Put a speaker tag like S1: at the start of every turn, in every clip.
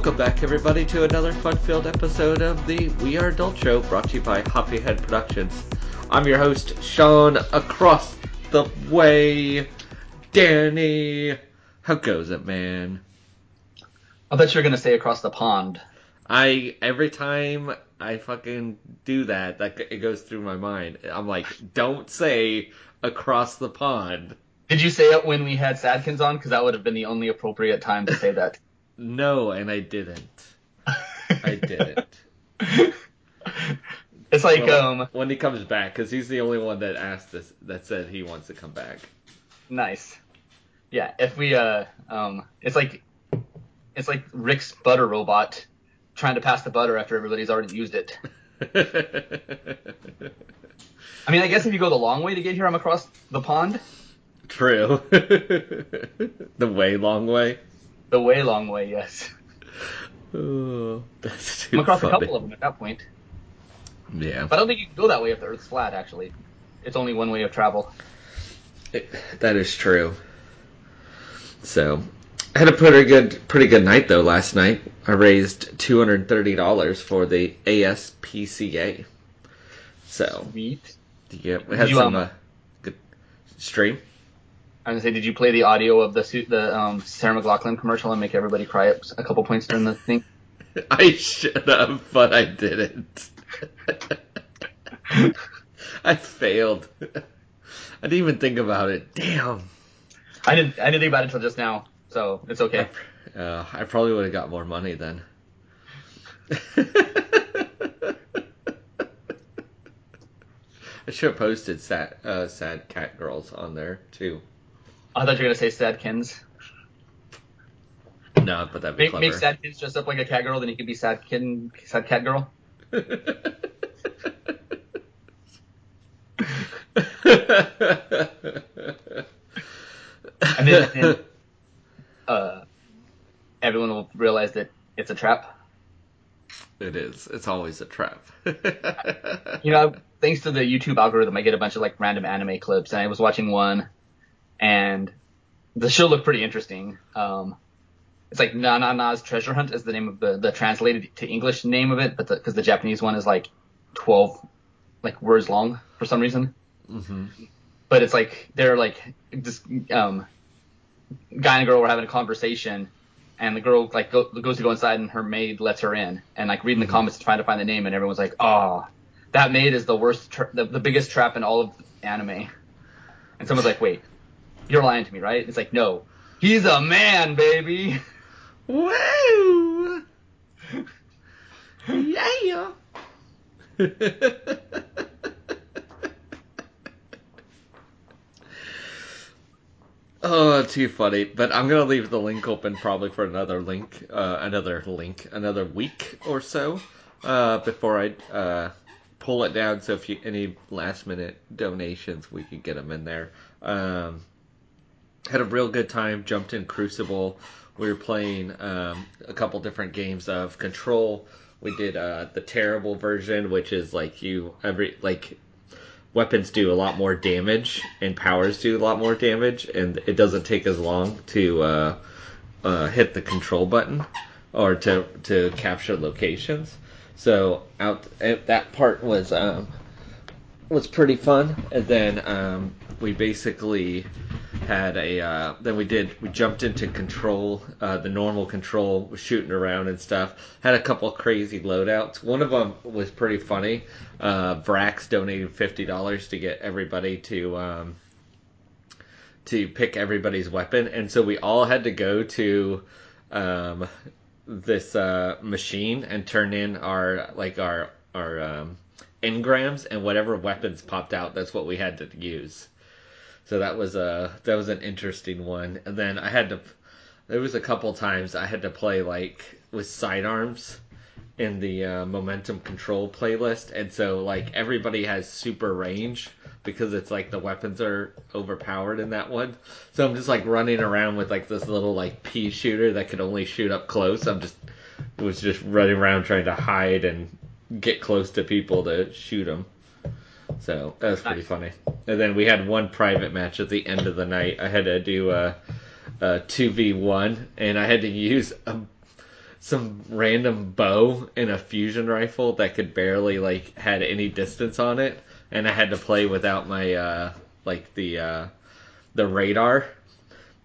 S1: Welcome back, everybody, to another fun-filled episode of the We Are Adult Show, brought to you by Hoppyhead Productions. I'm your host, Sean. Across the way, Danny. How goes it, man?
S2: I bet you're gonna say across the pond.
S1: I every time I fucking do that, that it goes through my mind. I'm like, don't say across the pond.
S2: Did you say it when we had Sadkins on? Because that would have been the only appropriate time to say that.
S1: No, and I didn't. I didn't.
S2: It's like
S1: Well,
S2: um
S1: when he comes back, because he's the only one that asked this, that said he wants to come back.
S2: nice. Yeah, if we uh um it's like it's like Rick's butter robot trying to pass the butter after everybody's already used it. I mean, I guess if you go the long way to get here, I'm across the pond.
S1: True. the way long way.
S2: The way long way, yes.
S1: Oh, that's too
S2: I'm across
S1: funny.
S2: a couple of them at that point.
S1: Yeah,
S2: But I don't think you can go that way if the Earth's flat. Actually, it's only one way of travel.
S1: It- that is true. So, I had a pretty good, pretty good night though last night. I raised two hundred thirty dollars for the ASPCA. So,
S2: Sweet.
S1: yeah, we had
S2: You,
S1: some
S2: um,
S1: uh, good stream.
S2: I was gonna say, did you play the audio of the the um, Sarah McLachlan commercial and make everybody cry a couple points during the thing?
S1: I should have, but I didn't. I failed. I didn't even think about it. Damn.
S2: I didn't I didn't think about it until just now, so it's okay.
S1: Uh, I probably would have got more money then. I should have posted sad, uh, sad cat girls on there too.
S2: I thought you were gonna say Sadkins.
S1: No, but that'd be
S2: Make,
S1: clever.
S2: make Sadkins dress up like a cat girl, then he could be Sad Kid, Sad Cat Girl. And then, then uh, everyone will realize that it's a trap.
S1: it is. It's always a trap.
S2: You know, thanks to the YouTube algorithm, I get a bunch of like random anime clips, and I was watching one, and the show looked pretty interesting. Um, it's like Nanana's Treasure Hunt is the name of the the translated to English name of it, but because the, Japanese one is like twelve like words long for some reason.
S1: hmm
S2: But it's like they're like this um guy and girl were having a conversation. And the girl like go, goes to go inside, and her maid lets her in, and like reading the comments trying to find the name, and everyone's like, "Oh, that maid is the worst, tra- the, the biggest trap in all of anime. And someone's like, wait, you're lying to me, right? It's like, no, he's a man, baby.
S1: Woo! yeah. oh, too funny. But I'm gonna leave the link open probably for another link, uh, another link, another week or so, uh, before I uh, pull it down. So if you any last minute donations, we could get them in there. Um, had a real good time. Jumped in Crucible. We were playing um, a couple different games of Control. We did uh, the terrible version, which is like you every like weapons do a lot more damage and powers do a lot more damage, and it doesn't take as long to uh, uh, hit the control button or to to capture locations. So out eh, that part was um, was pretty fun, and then um, we basically had a uh, then we did we jumped into control uh, the normal control was shooting around and stuff. Had a couple crazy loadouts. One of them was pretty funny. Uh, Vrax donated fifty dollars to get everybody to um, to pick everybody's weapon. And so we all had to go to um, this uh, machine and turn in our like our our um, engrams and whatever weapons popped out that's what we had to use so that was a that was an interesting one. And then I had to there was a couple times I had to play like with sidearms in the uh, momentum control playlist, and so like everybody has super range because it's like the weapons are overpowered in that one. So I'm just like running around with like this little like pea shooter that could only shoot up close. I'm just was just running around trying to hide and get close to people to shoot them. So that was pretty
S2: Nice.
S1: funny. And then we had one private match at the end of the night. I had to do a, a 2v1, and I had to use a, some random bow and a fusion rifle that could barely like had any distance on it, and I had to play without my uh like the uh the radar.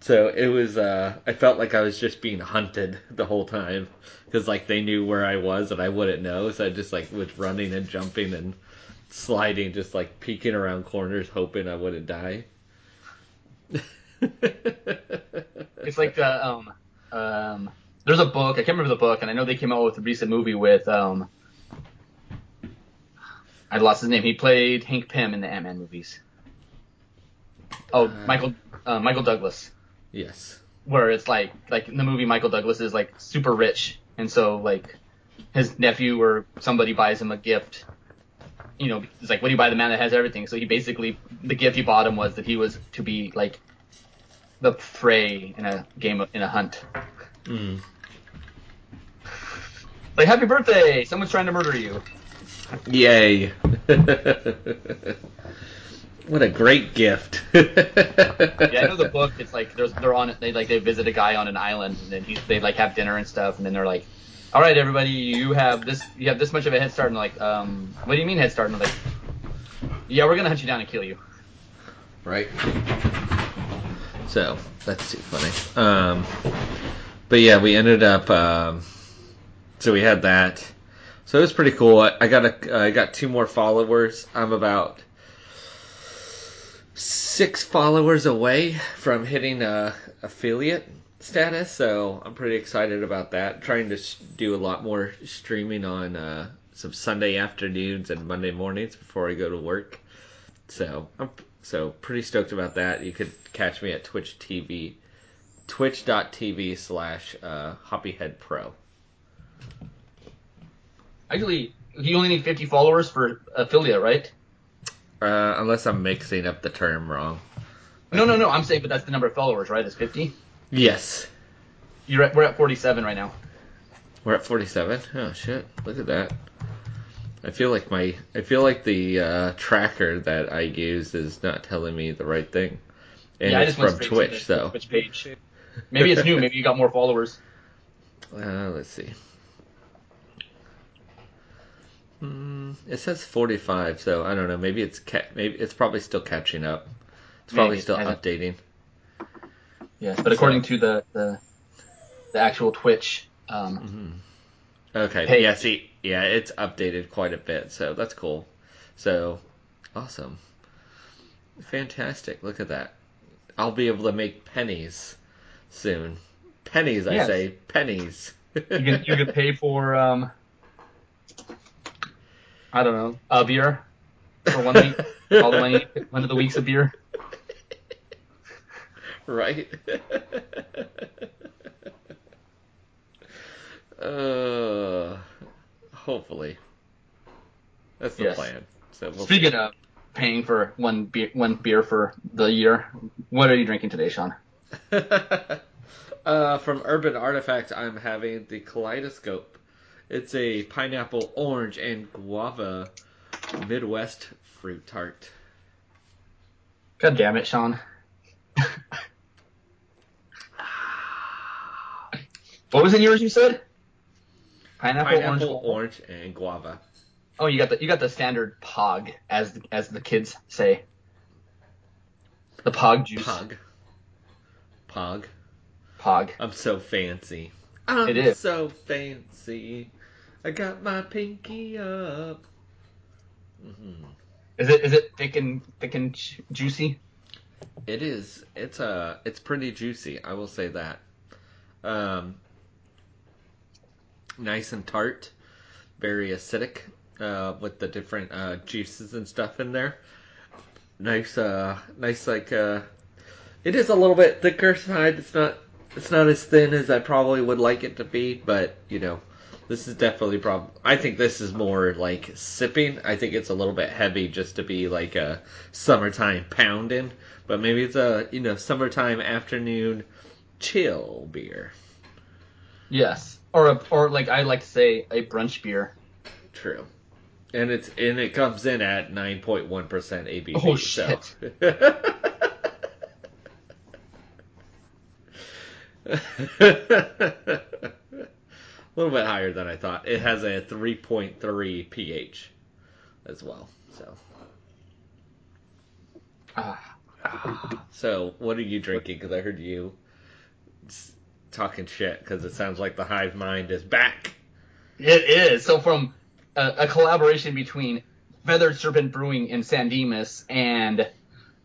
S1: So it was uh I felt like I was just being hunted the whole time because like they knew where I was and I wouldn't know, so I just like was running and jumping and sliding, just like peeking around corners, hoping I wouldn't die.
S2: It's like the um um. There's a book. I can't remember the book, and I know they came out with a recent movie with um. I lost his name. He played Hank Pym in the Ant Man movies. Oh,
S1: Uh.
S2: Michael uh, Michael Douglas.
S1: yes.
S2: where it's like like in the movie Michael Douglas is like super rich and so like his nephew or somebody buys him a gift you know it's like what do you buy the man that has everything so he basically the gift he bought him was that he was to be like the prey in a game of, in a hunt
S1: Mm.
S2: like happy birthday someone's trying to murder you
S1: Yay. what a great gift.
S2: yeah I know the book it's like there's they're on it they like they visit a guy on an island and then he, they like have dinner and stuff and then they're like all right everybody you have this you have this much of a head start and like um what do you mean head start and like yeah we're gonna hunt you down and kill you
S1: right? So that's too funny. Um, but yeah, we ended up. Um, so we had that. So it was pretty cool. I, I got a, I got two more followers. I'm about six followers away from hitting a affiliate status. So I'm pretty excited about that. trying to do a lot more streaming on uh, some Sunday afternoons and Monday mornings before I go to work. So I'm so pretty stoked about that. You could catch me at Twitch TV, twitch.tv slash uh, Hoppyhead Pro.
S2: Actually, you only need 50 followers for affiliate, right?
S1: Uh, unless I'm mixing up the term wrong.
S2: No, no, no. I'm saying, but that's the number of followers, right? It's 50.
S1: Yes.
S2: You're at, we're at 47 right now.
S1: We're at 47. Oh shit! Look at that. I feel like my I feel like the uh, tracker that I use is not telling me the right thing, and
S2: yeah,
S1: it's from Twitch. So
S2: Twitch page. Maybe it's new. Maybe you got more followers.
S1: uh, let's see. Hmm, it says 45, so I don't know. Maybe it's ca- maybe it's probably still catching up. It's probably
S2: Maybe.
S1: still
S2: I
S1: updating.
S2: Yes, but according to the the, the actual Twitch, um,
S1: Okay.
S2: Hey.
S1: Yeah. See. Yeah, it's updated quite a bit, so that's cool. So, awesome. Fantastic. Look at that. I'll be able to make pennies soon. Pennies, I say. Pennies.
S2: you can you can pay for um, I don't know, a beer for one week. All the money, one of the weeks of beer.
S1: Right? uh, hopefully. That's the
S2: Yes.
S1: plan. So we'll
S2: Speaking
S1: see.
S2: of paying for one beer, one beer for the year, what are you drinking today, Sean?
S1: uh, from Urban Artifact, I'm having the Kaleidoscope. It's a pineapple, orange, and guava Midwest fruit tart.
S2: God damn it, Sean. what was in yours? You said pineapple, orange.
S1: Pineapple,
S2: guava?
S1: orange, and guava.
S2: Oh, you got the you got the standard pog, as as the kids say. The pog juice.
S1: Pog. Pog.
S2: Pog.
S1: I'm so fancy. I'm
S2: It is.
S1: so fancy. I got my pinky up. hmm
S2: Is it is it thick and thick and ju- juicy?
S1: It is. It's uh It's pretty juicy. I will say that. Um, nice and tart, very acidic, uh, with the different uh, juices and stuff in there. Nice, uh, nice like uh, it is a little bit thicker side. It's not. It's not as thin as I probably would like it to be, but you know, this is definitely prob. I think this is more like sipping. I think it's a little bit heavy just to be like a summertime pounding, but maybe it's a you know summertime afternoon chill beer.
S2: Yes. Or a, or like I like to say a brunch beer.
S1: True. And it's and it comes in at nine point one percent ABV.
S2: Oh,
S1: so. A little bit higher than I thought. It has a 3.3 pH as well. So. Ah. So, what are you drinking? Because I heard you talking shit. Because it sounds like the hive mind is back.
S2: It is. So from a, a collaboration between Feathered Serpent Brewing in San Dimas and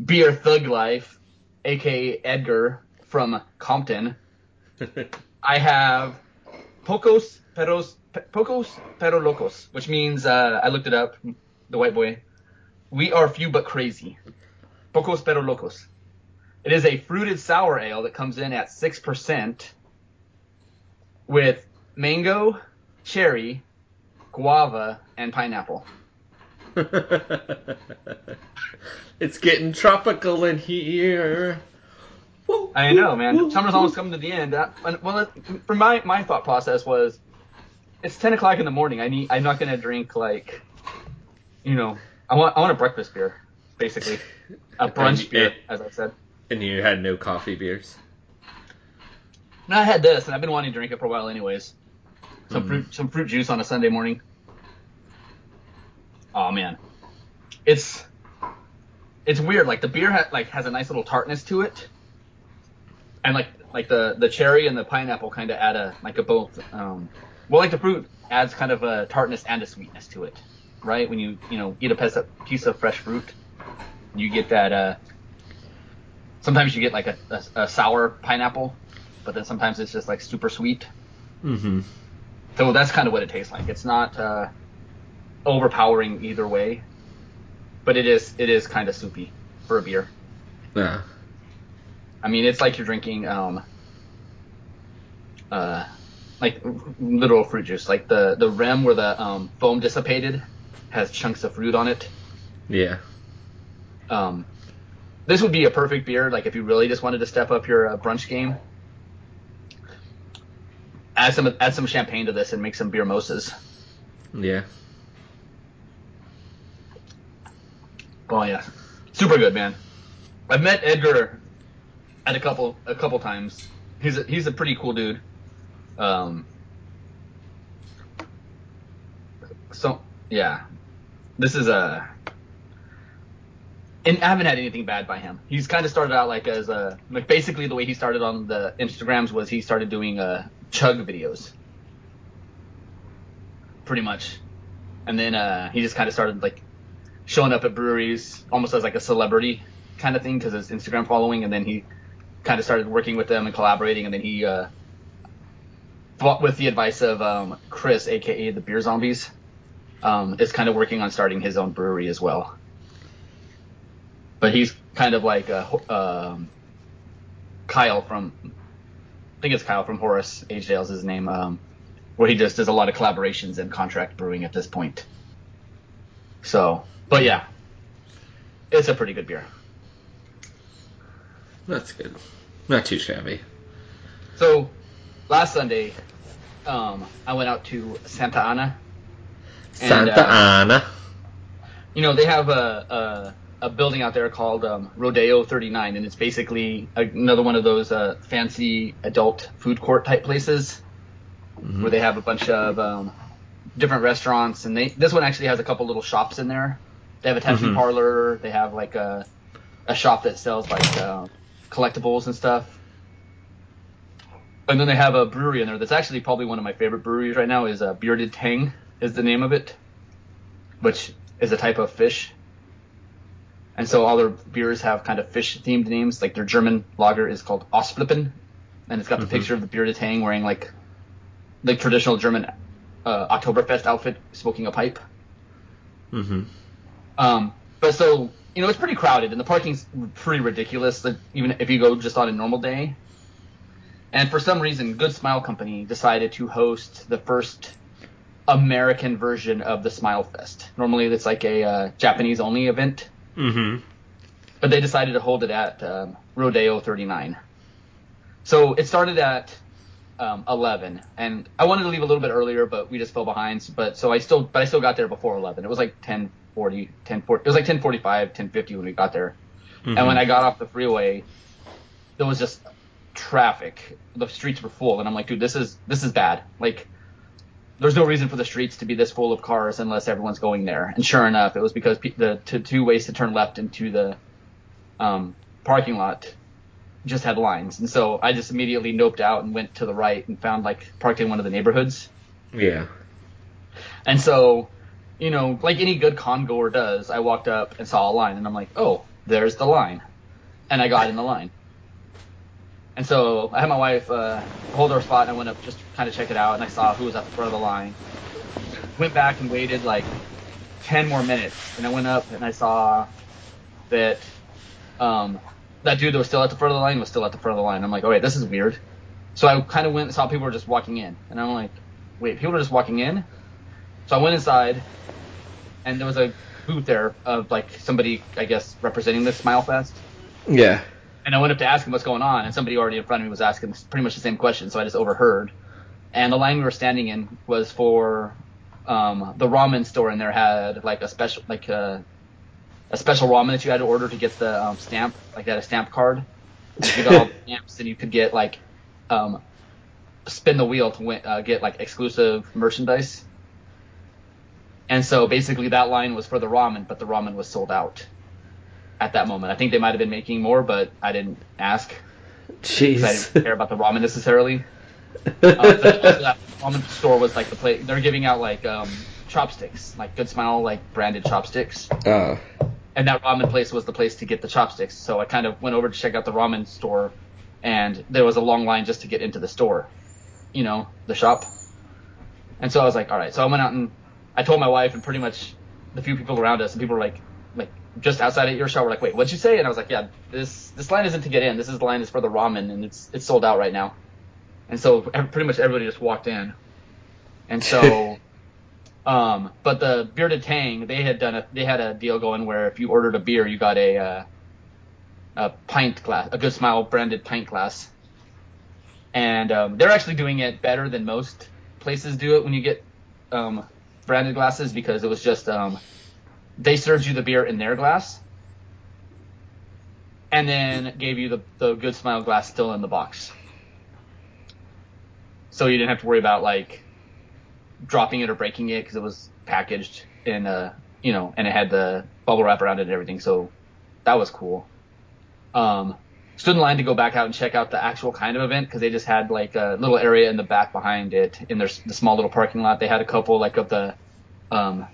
S2: Beer Thug Life, aka Edgar from Compton, I have Pocos Peros Pe- Pocos Pero Locos, which means uh, I looked it up. The white boy. We are few but crazy. Pocos Pero Locos. It is a fruited sour ale that comes in at six percent with mango, cherry, guava, and pineapple.
S1: it's getting tropical in here.
S2: I know, man. Summer's almost coming to the end. Uh, well, for my my thought process was, it's ten o'clock in the morning. I need. I'm not gonna drink like, you know, I want I want a breakfast beer, basically, a brunch beer, as I said.
S1: And you had no coffee beers.
S2: And I had this, and I've been wanting to drink it for a while, anyways. Some
S1: Mhm.
S2: fruit, some fruit juice on a Sunday morning. Oh man, it's it's weird. Like the beer ha- like has a nice little tartness to it, and like like the the cherry and the pineapple kind of add a like a both. Um, well, like the fruit adds kind of a tartness and a sweetness to it, right? When you you know eat a piece of, piece of fresh fruit, you get that. Uh, sometimes you get like a, a, a sour pineapple, but then sometimes it's just like super sweet.
S1: Mm-hmm.
S2: So that's kind of what it tastes like. It's not uh, overpowering either way, but it is it is kind of soupy for a beer.
S1: Yeah.
S2: I mean, it's like you're drinking um, uh, like literal fruit juice. Like the the rim where the um, foam dissipated has chunks of fruit on it.
S1: Yeah.
S2: Um, this would be a perfect beer. Like if you really just wanted to step up your uh, brunch game. Add some add some champagne to this and make some beer moses.
S1: Yeah.
S2: Oh yeah, super good, man. I've met Edgar at a couple a couple times. He's a, he's a pretty cool dude. Um. So yeah, this is a. And I haven't had anything bad by him. He's kind of started out like as a like basically the way he started on the Instagrams was he started doing uh chug videos. Pretty much. And then uh he just kind of started like showing up at breweries almost as like a celebrity kind of thing because his Instagram following, and then he kind of started working with them and collaborating, and then he uh, fought with the advice of um, Chris, aka the Beer Zombies, um, is kind of working on starting his own brewery as well. But he's kind of like uh, um, Kyle from, think it's Kyle from Horus Aged Ales his name, um, where he just does a lot of collaborations and contract brewing at this point. So, but yeah, it's a pretty good beer.
S1: That's good. Not too shabby.
S2: So, last Sunday, um, I went out to Santa Ana. And,
S1: Santa
S2: uh,
S1: Ana.
S2: You know, they have a, a, building out there called um, Rodeo 39, and it's basically another one of those uh, fancy adult food court type places
S1: Mhm.
S2: where they have a bunch of um, different restaurants. And they this one actually has a couple little shops in there. They have a tattoo
S1: Mhm.
S2: parlor. They have like a a shop that sells like uh, collectibles and stuff. And then they have a brewery in there that's actually probably one of my favorite breweries right now. Is uh, Bearded Tang is the name of it, which is a type of fish. And so all their beers have kind of fish themed names. Like their German lager is called Ausflippen, and it's got the
S1: Mhm.
S2: picture of the Bearded Tang wearing like the traditional German uh, Oktoberfest outfit, smoking a pipe.
S1: Mm-hmm.
S2: Um, but so you know, it's pretty crowded, and the parking's pretty ridiculous. Like, even if you go just on a normal day. And for some reason, Good Smile Company decided to host the first American version of the Smile Fest. Normally, it's like a uh, Japanese only event,
S1: Mm-hmm.
S2: but they decided to hold it at um, Rodeo 39. So it started at um, 11, and I wanted to leave a little bit earlier, but we just fell behind. But so I still, but I still got there before 11. It was like 10:40, 10:40. It was like 10:45, 10:50 when we got there. And when I got off the freeway, there was just traffic. The streets were full, and I'm like, dude, this is this is bad. Like, there's no reason for the streets to be this full of cars unless everyone's going there. And sure enough, it was because pe- the to, two ways to turn left into the um, parking lot just had lines. And so I just immediately noped out and went to the right and found like parked in one of the neighborhoods.
S1: Yeah.
S2: And so, you know, like any good con goer does, I walked up and saw a line and I'm like, oh, there's the line. And I got in the line. And so I had my wife uh, hold our spot and I went up just kind of check it out and I saw who was at the front of the line. Went back and waited like 10 more minutes and I went up and I saw that um, that dude that was still at the front of the line was still at the front of the line. I'm like, oh wait, this is weird. So I kind of went and saw people were just walking in, and I'm like, wait, people are just walking in. So I went inside, and there was a booth there of like somebody, I guess, representing this Smile Fest.
S1: Yeah.
S2: And I went up to ask him what's going on, and somebody already in front of me was asking pretty much the same question, so I just overheard. And the line we were standing in was for um, the ramen store, and there had like a special, like a, a special ramen that you had to order to get the um, stamp, like they had a stamp card. You got all the stamps, and you could get like um, spin the wheel to win, uh, get like exclusive merchandise. And so basically that line was for the ramen, but the ramen was sold out at that moment. I think they might have been making more, but I didn't ask. Jeez. I didn't care about the ramen necessarily. Uh, but that ramen store was like the place they're giving out like um, chopsticks, like Good Smile like branded chopsticks,
S1: Oh.
S2: and that ramen place was the place to get the chopsticks. So I kind of went over to check out the ramen store, and there was a long line just to get into the store, you know, the shop. And so I was like, all right. So I went out and I told my wife and pretty much the few people around us, and people were like, like just outside of your earshot, were like, wait, what'd you say? And I was like, yeah, this this line isn't to get in. This is the line is for the ramen, and it's it's sold out right now. And so pretty much everybody just walked in. And so, um, but the bearded tang, they had done a they had a deal going where if you ordered a beer, you got a uh, a pint glass, a Good Smile branded pint glass. And um, they're actually doing it better than most places do it when you get um, branded glasses because it was just um, they served you the beer in their glass and then gave you the, the good smile glass still in the box. So you didn't have to worry about like dropping it or breaking it because it was packaged in a you know and it had the bubble wrap around it and everything. So that was cool. Um stood in line to go back out and check out the actual kind of event because they just had like a little area in the back behind it in their the small little parking lot. They had a couple like of the um,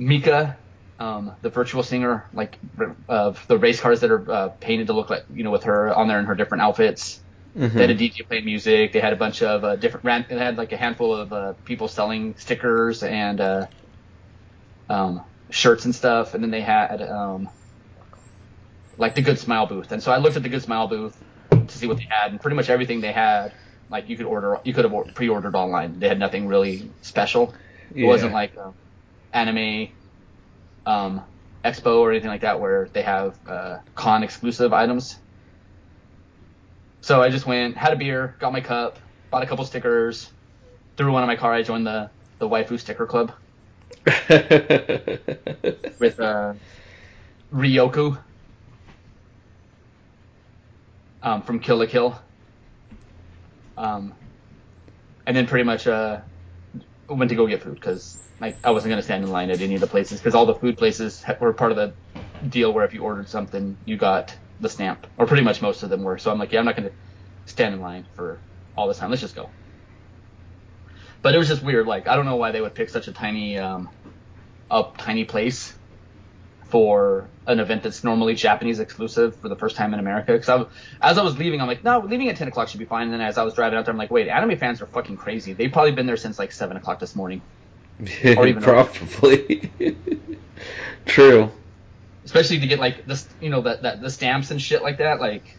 S2: Miku, um, the virtual singer, like of the race cars that are uh, painted to look like you know with her on there in her different outfits. They had a DJ playing music. They had a bunch of uh, different. Ran- they had like a handful of uh, people selling stickers and uh, um, shirts and stuff. And then they had um, like the Good Smile booth. And so I looked at the Good Smile booth to see what they had, and pretty much everything they had, like you could order, you could have pre-ordered online. They had nothing really special. It wasn't like um, anime um, expo or anything like that where they have uh, con exclusive items. So I just went, had a beer, got my cup, bought a couple stickers, threw one in my car. I joined the the waifu sticker club with uh, Ryuko um, from Kill la Kill. Um, and then pretty much uh, went to go get food because like I wasn't gonna stand in line at any of the places because all the food places were part of the deal where if you ordered something you got the stamp or pretty much most of them were. So I'm like, yeah, I'm not gonna stand in line for all this time. Let's just go. But it was just weird. Like I don't know why they would pick such a tiny um, a tiny place for an event that's normally Japanese exclusive for the first time in America. Because I, as I was leaving, I'm like, no, leaving at 10 o'clock should be fine. And then as I was driving out there, I'm like, wait, anime fans are fucking crazy. They've probably been there since like 7 o'clock this morning. Or even
S1: Probably. True.
S2: Especially to get like this, you know, that, that the stamps and shit like that. Like,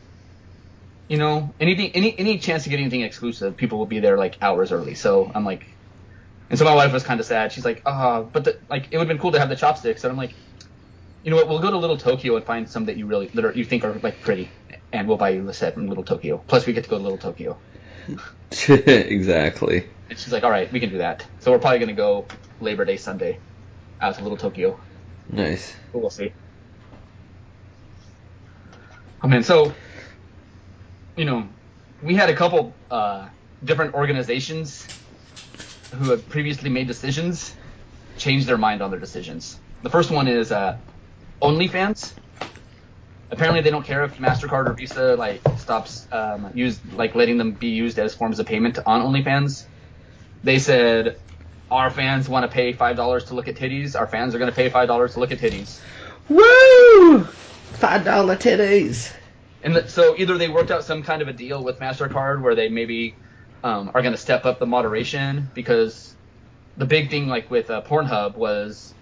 S2: you know, anything, any any chance to get anything exclusive, people will be there like hours early. So I'm like, and so my wife was kind of sad. She's like, ah, but the, like it would have been cool to have the chopsticks. And I'm like, you know what? We'll go to Little Tokyo and find some that you really that are, you think are like pretty, and we'll buy you a set from Little Tokyo. Plus, we get to go to Little Tokyo.
S1: exactly.
S2: And she's like, all right, we can do that. So we're probably gonna go Labor Day Sunday out to Little Tokyo.
S1: Nice.
S2: But we'll see. Oh man, so you know, we had a couple uh, different organizations who have previously made decisions change their mind on their decisions. The first one is uh, OnlyFans. Apparently, they don't care if Mastercard or Visa like stops um, use like letting them be used as forms of payment on OnlyFans. They said our fans want to pay five dollars to look at titties. Our fans are going to pay five dollars to look at titties.
S1: Woo! Five dollar titties.
S2: And the, so either they worked out some kind of a deal with Mastercard where they maybe um, are going to step up the moderation because the big thing like with uh, Pornhub was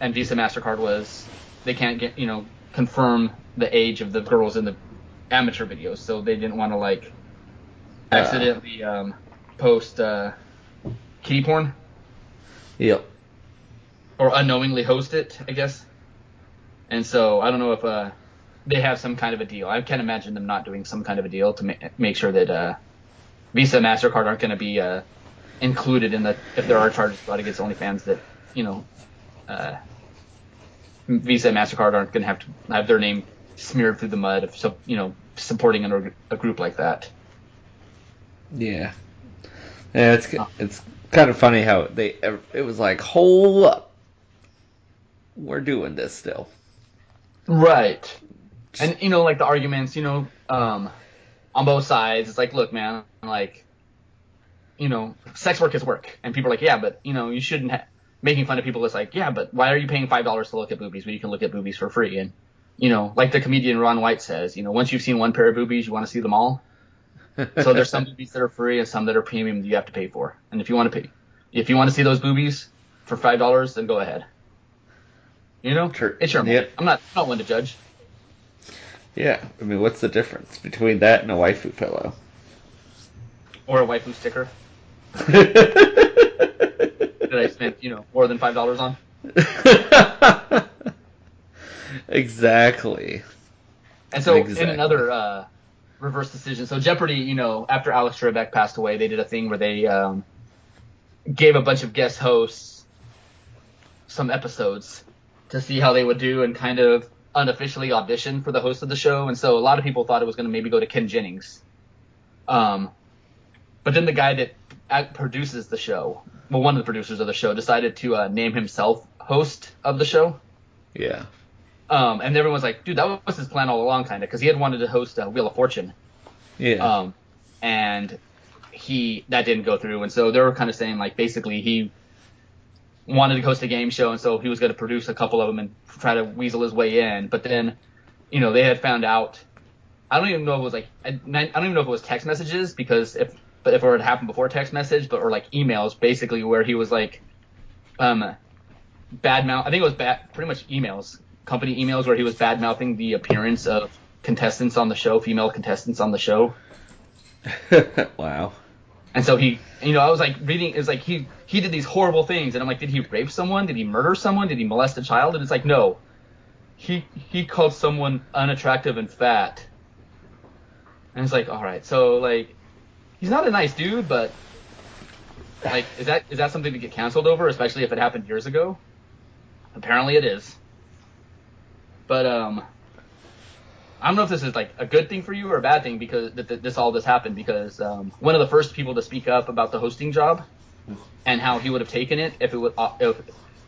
S2: and Visa Mastercard was they can't get you know confirm the age of the girls in the amateur videos, so they didn't want to like accidentally um, post uh, kitty porn
S1: Yep.
S2: or unknowingly host it, I guess. And so I don't know if uh, they have some kind of a deal. I can't imagine them not doing some kind of a deal to ma- make sure that uh, Visa and Mastercard aren't going to be uh, included in the if there are charges brought against OnlyFans that you know uh, Visa and Mastercard aren't going to have to have their name smeared through the mud of so you know supporting an, a group like that.
S1: Yeah. Yeah, it's it's kind of funny how they it was like hold up, we're doing this still.
S2: Right. And you know, like the arguments, you know, um, on both sides, it's like, look, man, like, you know, sex work is work, and people are like, yeah, but you know, you shouldn't. Ha-. Making fun of people is like, yeah, but why are you paying five dollars to look at boobies when you can look at boobies for free? And you know, like the comedian Ron White says, you know, once you've seen one pair of boobies, you want to see them all. so there's some boobies that are free and some that are premium that you have to pay for. And if you want to pay, if you want to see those boobies for five dollars, then go ahead. You know,
S1: Sure.
S2: it's your money.
S1: Yep.
S2: I'm not not one to judge.
S1: Yeah, I mean, what's the difference between that and a waifu pillow?
S2: Or a waifu sticker that I spent, you know, more than five dollars on.
S1: exactly.
S2: And so
S1: Exactly.
S2: in another uh, reverse decision, so Jeopardy, you know, after Alex Trebek passed away, they did a thing where they um, gave a bunch of guest hosts some episodes to see how they would do and kind of unofficially audition for the host of the show. And so a lot of people thought it was going to maybe go to Ken Jennings. Um, but then the guy that produces the show, well, one of the producers of the show, decided to uh, name himself host of the show.
S1: Yeah.
S2: Um, and everyone's like, dude, that was his plan all along, kind of, because he had wanted to host uh, Wheel of Fortune.
S1: Yeah.
S2: Um, and he that didn't go through, and so they were kind of saying like basically he wanted to host a game show, and so he was going to produce a couple of them and try to weasel his way in. But then, you know, they had found out. I don't even know if it was like I, I don't even know if it was text messages because if but if it had happened before text message, but or like emails, basically where he was like, um, bad mouth. I think it was bad, pretty much emails, company emails where he was bad mouthing the appearance of contestants on the show, female contestants on the show.
S1: wow.
S2: And so he, you know, I was like reading, it's like he he did these horrible things, and I'm like, did he rape someone? Did he murder someone? Did he molest a child? And it's like, no, he he called someone unattractive and fat. And it's like, all right, so like, he's not a nice dude, but like, is that is that something to get canceled over, especially if it happened years ago? Apparently, it is. But um, I don't know if this is like a good thing for you or a bad thing because that this all this happened because um, one of the first people to speak up about the hosting job and how he would have taken it if it would uh, if,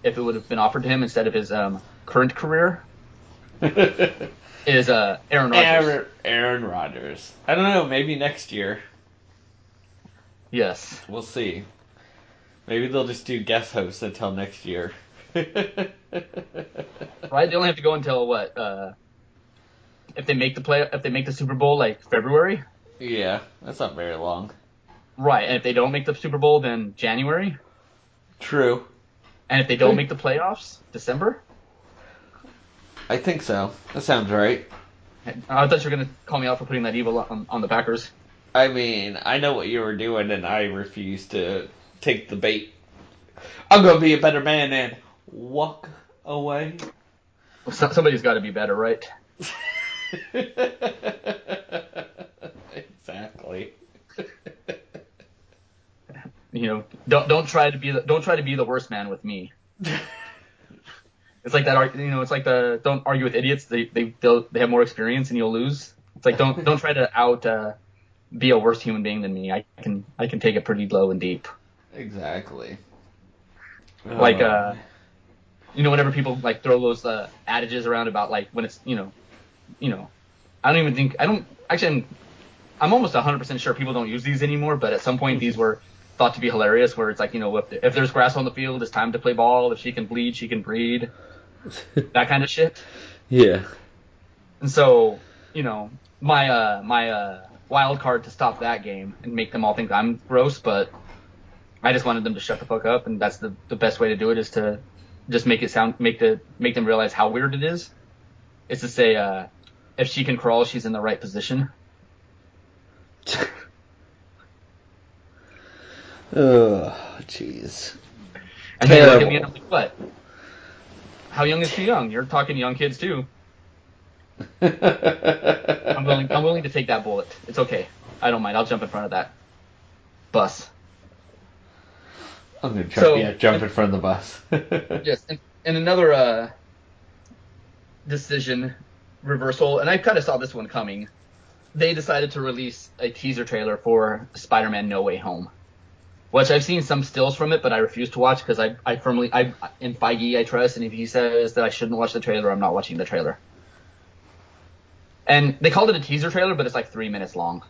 S2: if it would have been offered to him instead of his um, current career is uh, Aaron Rodgers.
S1: Aaron, Aaron Rodgers. I don't know. Maybe next year.
S2: Yes.
S1: We'll see. Maybe they'll just do guest hosts until next year.
S2: Right. They only have to go until what? Uh, if they make the play, if they make the Super Bowl like February.
S1: yeah, that's not very long.
S2: Right. And if they don't make the Super Bowl, then January.
S1: True.
S2: And if they don't make the playoffs, December.
S1: I think so. That sounds right.
S2: I thought you were gonna call me out for putting that evil on, on the Packers.
S1: I mean, I know what you were doing, and I refuse to take the bait. I'm gonna be a better man and walk away.
S2: So, somebody's got to be better, right?
S1: exactly.
S2: You know, don't don't try to be the don't try to be the worst man with me. It's like that, you know, it's like the don't argue with idiots. They they they'll, they have more experience and you'll lose. It's like don't don't try to out uh, be a worse human being than me. I can I can take it pretty low and deep.
S1: Exactly.
S2: Like,
S1: Oh.
S2: uh, you know, whenever people like throw those uh, adages around about like when it's you know, you know, I don't even think I don't actually. I'm, I'm almost 100 percent sure people don't use these anymore. But at some point, these were thought to be hilarious. Where it's like you know, if if there's grass on the field, it's time to play ball. If she can bleed, she can breed. That kind of shit.
S1: yeah.
S2: And so, you know, my uh my uh wild card to stop that game and make them all think I'm gross, but I just wanted them to shut the fuck up, and that's the the best way to do it is to just make it sound make the make them realize how weird it is. Is to say, uh, if she can crawl, she's in the right position.
S1: Oh, jeez.
S2: And they look at me and I'm like, what? How young is too young? You're talking to young kids too. I'm willing. I'm willing to take that bullet. It's okay. I don't mind. I'll jump in front of that bus.
S1: I'm gonna try.
S2: So-
S1: yeah, jump in front of the bus.
S2: Yes, and, and another uh, decision reversal, and I kind of saw this one coming. They decided to release a teaser trailer for Spider-Man: No Way Home, which I've seen some stills from it, but I refuse to watch because I, I firmly, I in Feige I trust, and if he says that I shouldn't watch the trailer, I'm not watching the trailer. And they called it a teaser trailer, but it's like three minutes long.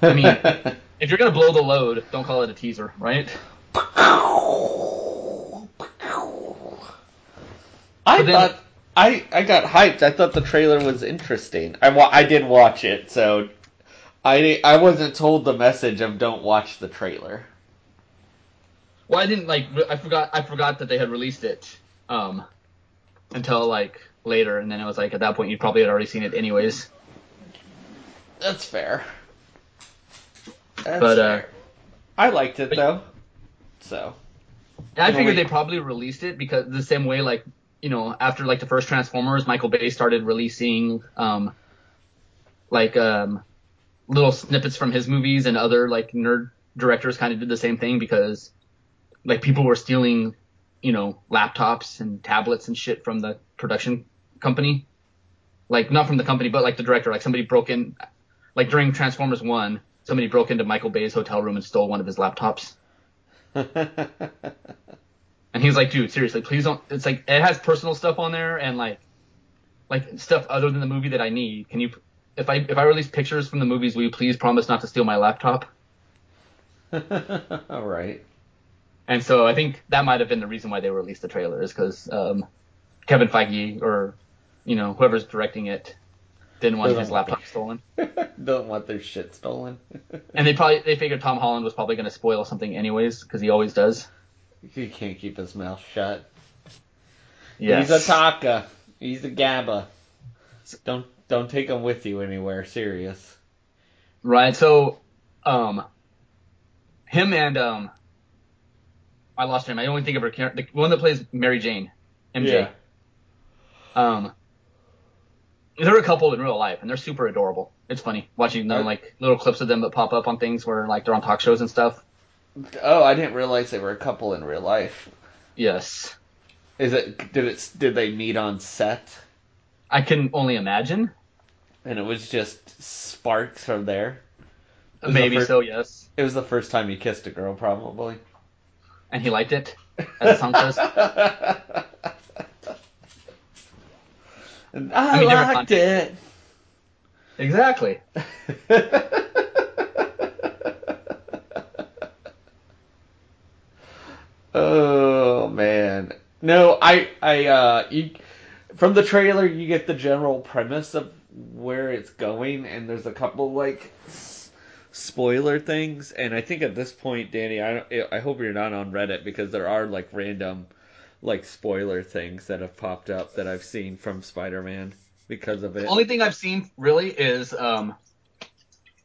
S2: I mean, if you're gonna blow the load, don't call it a teaser, right?
S1: I
S2: then-
S1: thought I I got hyped. I thought the trailer was interesting. I wa- I did watch it, so I I wasn't told the message of don't watch the trailer.
S2: Well, I didn't like. I forgot. I forgot that they had released it um, until like later, and then it was like at that point you probably had already seen it anyways.
S1: That's fair. That's
S2: But, uh.
S1: I liked it
S2: but-
S1: though. So
S2: I figured
S1: way-
S2: they probably released it because the same way, like you know, after like the first Transformers, Michael Bay started releasing um, like um, little snippets from his movies, and other like nerd directors kind of did the same thing because like people were stealing, you know, laptops and tablets and shit from the production company. Like not from the company, but like the director. Like somebody broke in, like during Transformers One, somebody broke into Michael Bay's hotel room and stole one of his laptops. And he was like, dude, seriously, please don't. It's like it has personal stuff on there and like, like stuff other than the movie that I need. Can you, if I if I release pictures from the movies, will you please promise not to steal my laptop?
S1: All right.
S2: And so I think that might have been the reason why they released the trailer is because um, Kevin Feige or you know whoever's directing it didn't want his laptop stolen.
S1: Don't want their shit stolen.
S2: And they probably they figured Tom Holland was probably going to spoil something anyways because he always does.
S1: he can't keep his mouth shut.
S2: Yes.
S1: He's a Taka. He's a Gabba. Don't don't take him with you anywhere. Serious.
S2: Right. So, um, him and um, I lost her name. I only think of her character, the one that plays Mary Jane, MJ.
S1: Yeah.
S2: Um, they're a couple in real life, and they're super adorable. It's funny watching them, like little clips of them that pop up on things where like they're on talk shows and stuff.
S1: Oh, I didn't realize they were a couple in real life.
S2: Yes,
S1: Is it? Did it? Did they meet on set?
S2: I can only imagine.
S1: And it was just sparks from there. was the
S2: Maybe
S1: first-
S2: so. Yes,
S1: It was the first time he kissed a girl, probably.
S2: and he liked it, as the song says.
S1: And I,
S2: mean,
S1: liked it.
S2: Exactly.
S1: oh man. No, I I uh you from the trailer you get the general premise of where it's going and there's a couple like s- spoiler things and I think at this point Danny I I hope you're not on Reddit because there are like random like spoiler things that have popped up that I've seen from Spider-Man because of it.
S2: The Only thing I've seen really is um,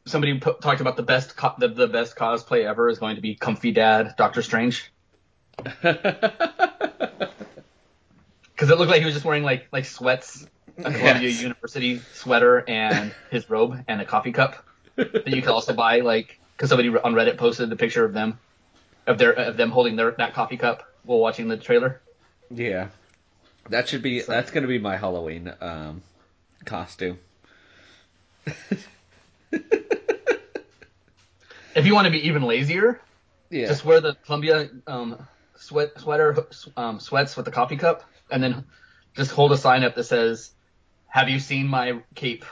S2: somebody talked about the best co- the, the best cosplay ever is going to be Comfy Dad Doctor Strange because it looked like he was just wearing like like sweats, a Columbia
S1: Yes.
S2: University sweater, and his robe and a coffee cup that you could also buy like because somebody on Reddit posted the picture of them of their of them holding their that coffee cup while watching the trailer.
S1: Yeah. That should be that's gonna be my Halloween um costume.
S2: If you want to be even lazier,
S1: Yeah.
S2: Just wear the Columbia um, sweat sweater um, sweats with the coffee cup, and then just hold a sign up that says, "Have you seen my cape?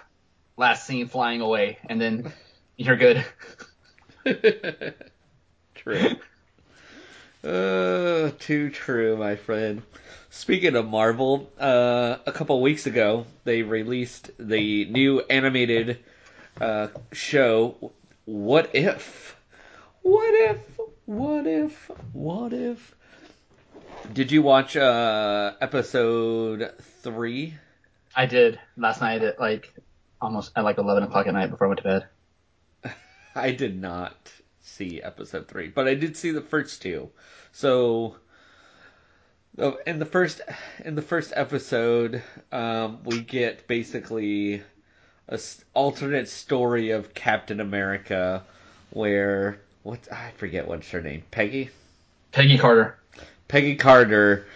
S2: Last seen flying away," and then you're good.
S1: true. Uh, too true, my friend. Speaking of Marvel, uh, a couple weeks ago they released the new animated uh, show. What if? What if? What if? What if? Did you watch uh, episode three?
S2: I did last night at like almost at like 11 o'clock at night before I went to bed.
S1: I did not see episode three, but I did see the first two. So, oh, in the first in the first episode, um, we get basically a s- alternate story of Captain America, where what I forget what's her name, Peggy.
S2: Peggy Carter.
S1: Peggy Carter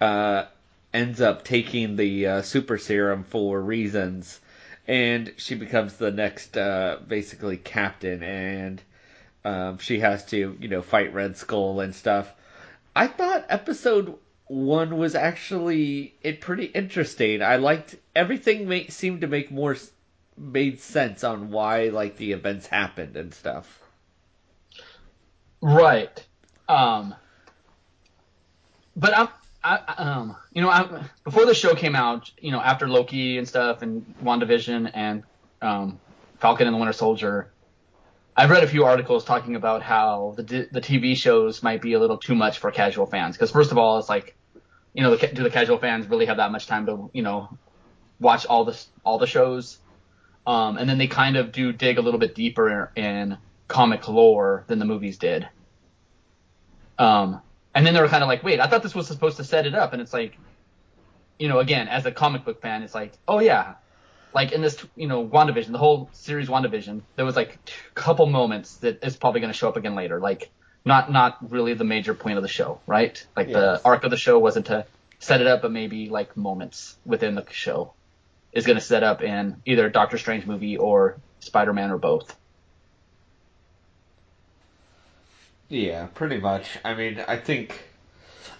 S1: uh, ends up taking the uh, super serum for reasons, and she becomes the next, uh, basically, captain, and um, she has to, you know, fight Red Skull and stuff. I thought episode one was actually it pretty interesting. I liked everything. Make, seemed to make more made sense on why like the events happened and stuff.
S2: Right. Um. But I'm. I, I- um, you know, I, before the show came out, you know, after Loki and stuff, and WandaVision and um, Falcon and the Winter Soldier, I've read a few articles talking about how the the TV shows might be a little too much for casual fans. Because first of all, it's like, you know, do the casual fans really have that much time to, you know, watch all the all the shows? Um, and then they kind of do dig a little bit deeper in comic lore than the movies did. Um, and then they were kind of like, wait, I thought this was supposed to set it up, and it's like, you know, again, as a comic book fan, it's like, oh yeah, like in this, you know, WandaVision, the whole series WandaVision, there was like a couple moments that is probably going to show up again later, like not not really the major point of the show, right? Like
S1: Yes.
S2: the arc of the show wasn't to set it up, but maybe like moments within the show is going to set up in either Doctor Strange movie or Spider-Man or both.
S1: Yeah, pretty much. I mean, I think,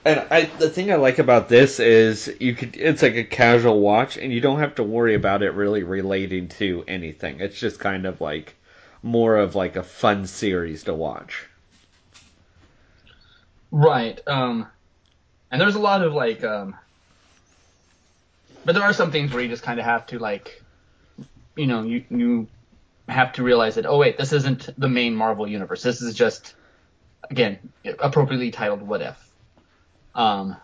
S1: and I the thing I like about this is you could it's like a casual watch, and you don't have to worry about it really relating to anything. It's just kind of like more of like a fun series to watch.
S2: Right. Um, and there's a lot of like, um, but there are some things where you just kind of have to like, you know, you you have to realize that oh wait, this isn't the main Marvel universe. This is just, again, appropriately titled What If. Um,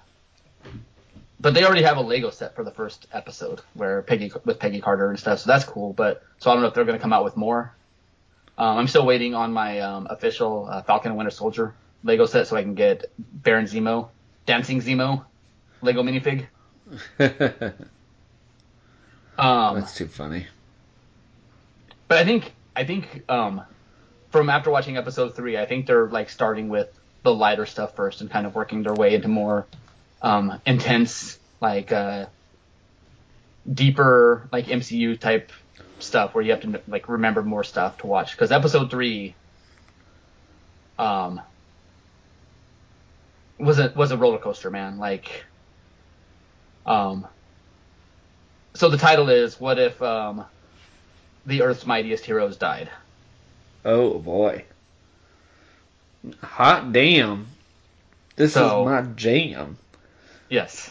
S2: but they already have a Lego set for the first episode where Peggy with Peggy Carter and stuff, so that's cool. But so I don't know if they're going to come out with more. Um, I'm still waiting on my um, official uh, Falcon and Winter Soldier Lego set so I can get Baron Zemo, Dancing Zemo, Lego minifig.
S1: That's
S2: Um,
S1: too funny.
S2: but I think I think um, from after watching episode three, I think they're like starting with the lighter stuff first and kind of working their way into more um, intense, like uh, deeper, like MCU type stuff where you have to like remember more stuff to watch. Because episode three, um, was a was a roller coaster, man. Like, um, so the title is "What if um, the Earth's mightiest heroes died?"
S1: Oh boy. Hot damn. This
S2: So-
S1: is my jam.
S2: Yes.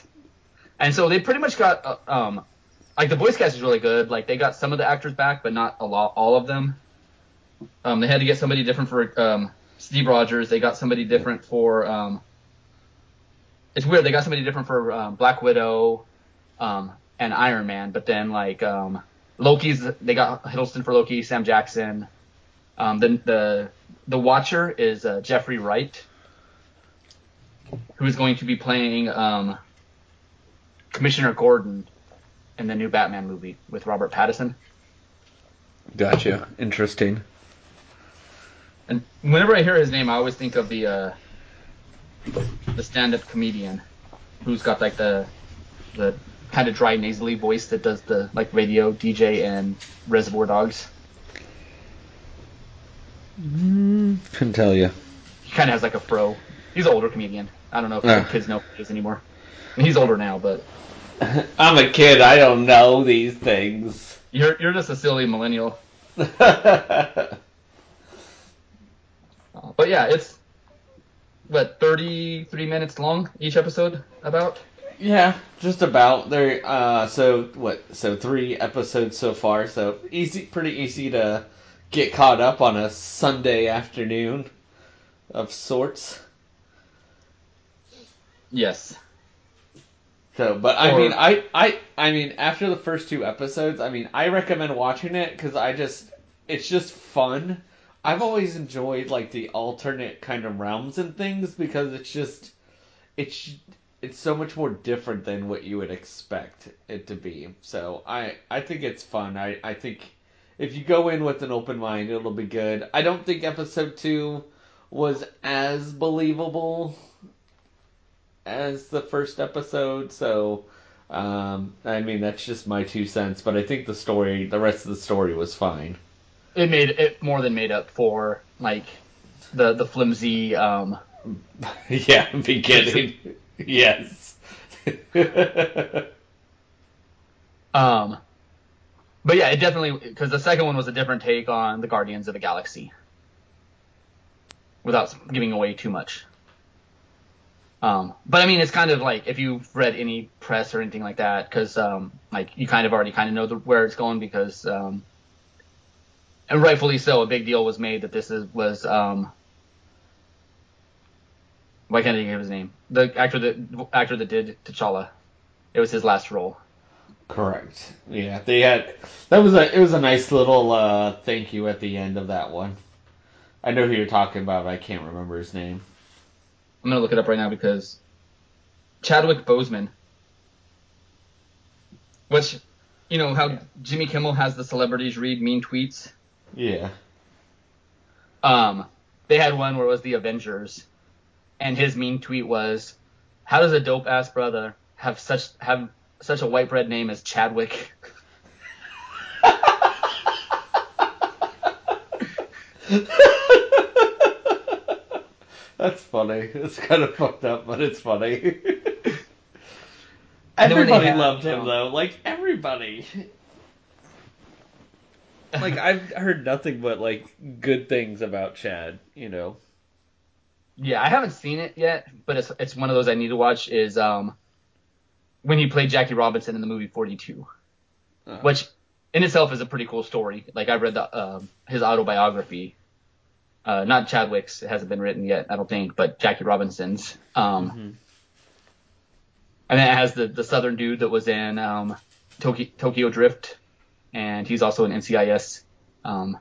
S2: And so they pretty much got uh, um like the voice cast is really good. Like they got some of the actors back, but not a lot all of them. Um they had to get somebody different for um Steve Rogers. They got somebody different for um it's weird. They got somebody different for um, Black Widow um and Iron Man, but then like um Loki's they got Hiddleston for Loki, Sam Jackson. Um the the the Watcher is uh, Jeffrey Wright who is going to be playing um, Commissioner Gordon in the new Batman movie with Robert Pattinson.
S1: Gotcha. Interesting.
S2: And whenever I hear his name, I always think of the uh, the stand-up comedian who's got like the the kind of dry nasally voice that does the like radio DJ and Reservoir Dogs.
S1: Couldn't tell you.
S2: He kind of has like a fro. He's an older comedian. I don't know if
S1: Yeah.
S2: kids know who he is anymore. I mean, he's older now, but
S1: I'm a kid. I don't know these things.
S2: you're you're just a silly millennial. Uh, But yeah, it's what 33 minutes long each episode about.
S1: Yeah, just about. There. Uh, so what? So three episodes so far. So easy, pretty easy to get caught up on a Sunday afternoon of sorts.
S2: Yes.
S1: So, but I
S2: Or-
S1: mean, I, I, I mean, after the first two episodes, I mean, I recommend watching it because I just, it's just fun. I've always enjoyed like the alternate kind of realms and things because it's just, it's, it's so much more different than what you would expect it to be. So I, I think it's fun. I, I think if you go in with an open mind, it'll be good. I don't think episode two was as believable as the first episode, so um, I mean that's just my two cents. But I think the story, the rest of the story, was fine.
S2: It made it more than made up for like the the flimsy um
S1: yeah, beginning. yes.
S2: um but yeah, it definitely because the second one was a different take on the Guardians of the Galaxy. Without giving away too much. Um, but I mean, it's kind of like if you've read any press or anything like that, because um, like you kind of already kind of know the, where it's going because, um, and rightfully so, a big deal was made that this is was um, why can't I think of his name? The actor that actor that did T'Challa. It was his last role.
S1: Correct. Yeah, they had that was a it was a nice little uh, thank you at the end of that one. I know who you're talking about. But I can't remember his name.
S2: I'm gonna look it up right now because Chadwick Boseman, which you know how Jimmy Kimmel has the celebrities read mean tweets.
S1: Yeah.
S2: Um, they had one where it was the Avengers, and his mean tweet was, "How does a dope ass brother have such have such a white bread name as Chadwick?"
S1: That's funny. It's kind of fucked up, but it's funny.
S2: And then when they
S1: everybody
S2: had,
S1: loved him
S2: um,
S1: though. Like everybody. Like I've heard nothing but like good things about Chad. You know.
S2: Yeah, I haven't seen it yet, but it's it's one of those I need to watch. Is um when he played Jackie Robinson in the movie 42,
S1: Uh,
S2: which in itself is a pretty cool story. Like I read the um his autobiography, uh, not Chadwick's. It hasn't been written yet, I don't think, but Jackie Robinson's. Um,
S1: Mhm.
S2: and then it has the the Southern dude that was in um Tokyo, Tokyo Drift, and he's also in NCIS, um,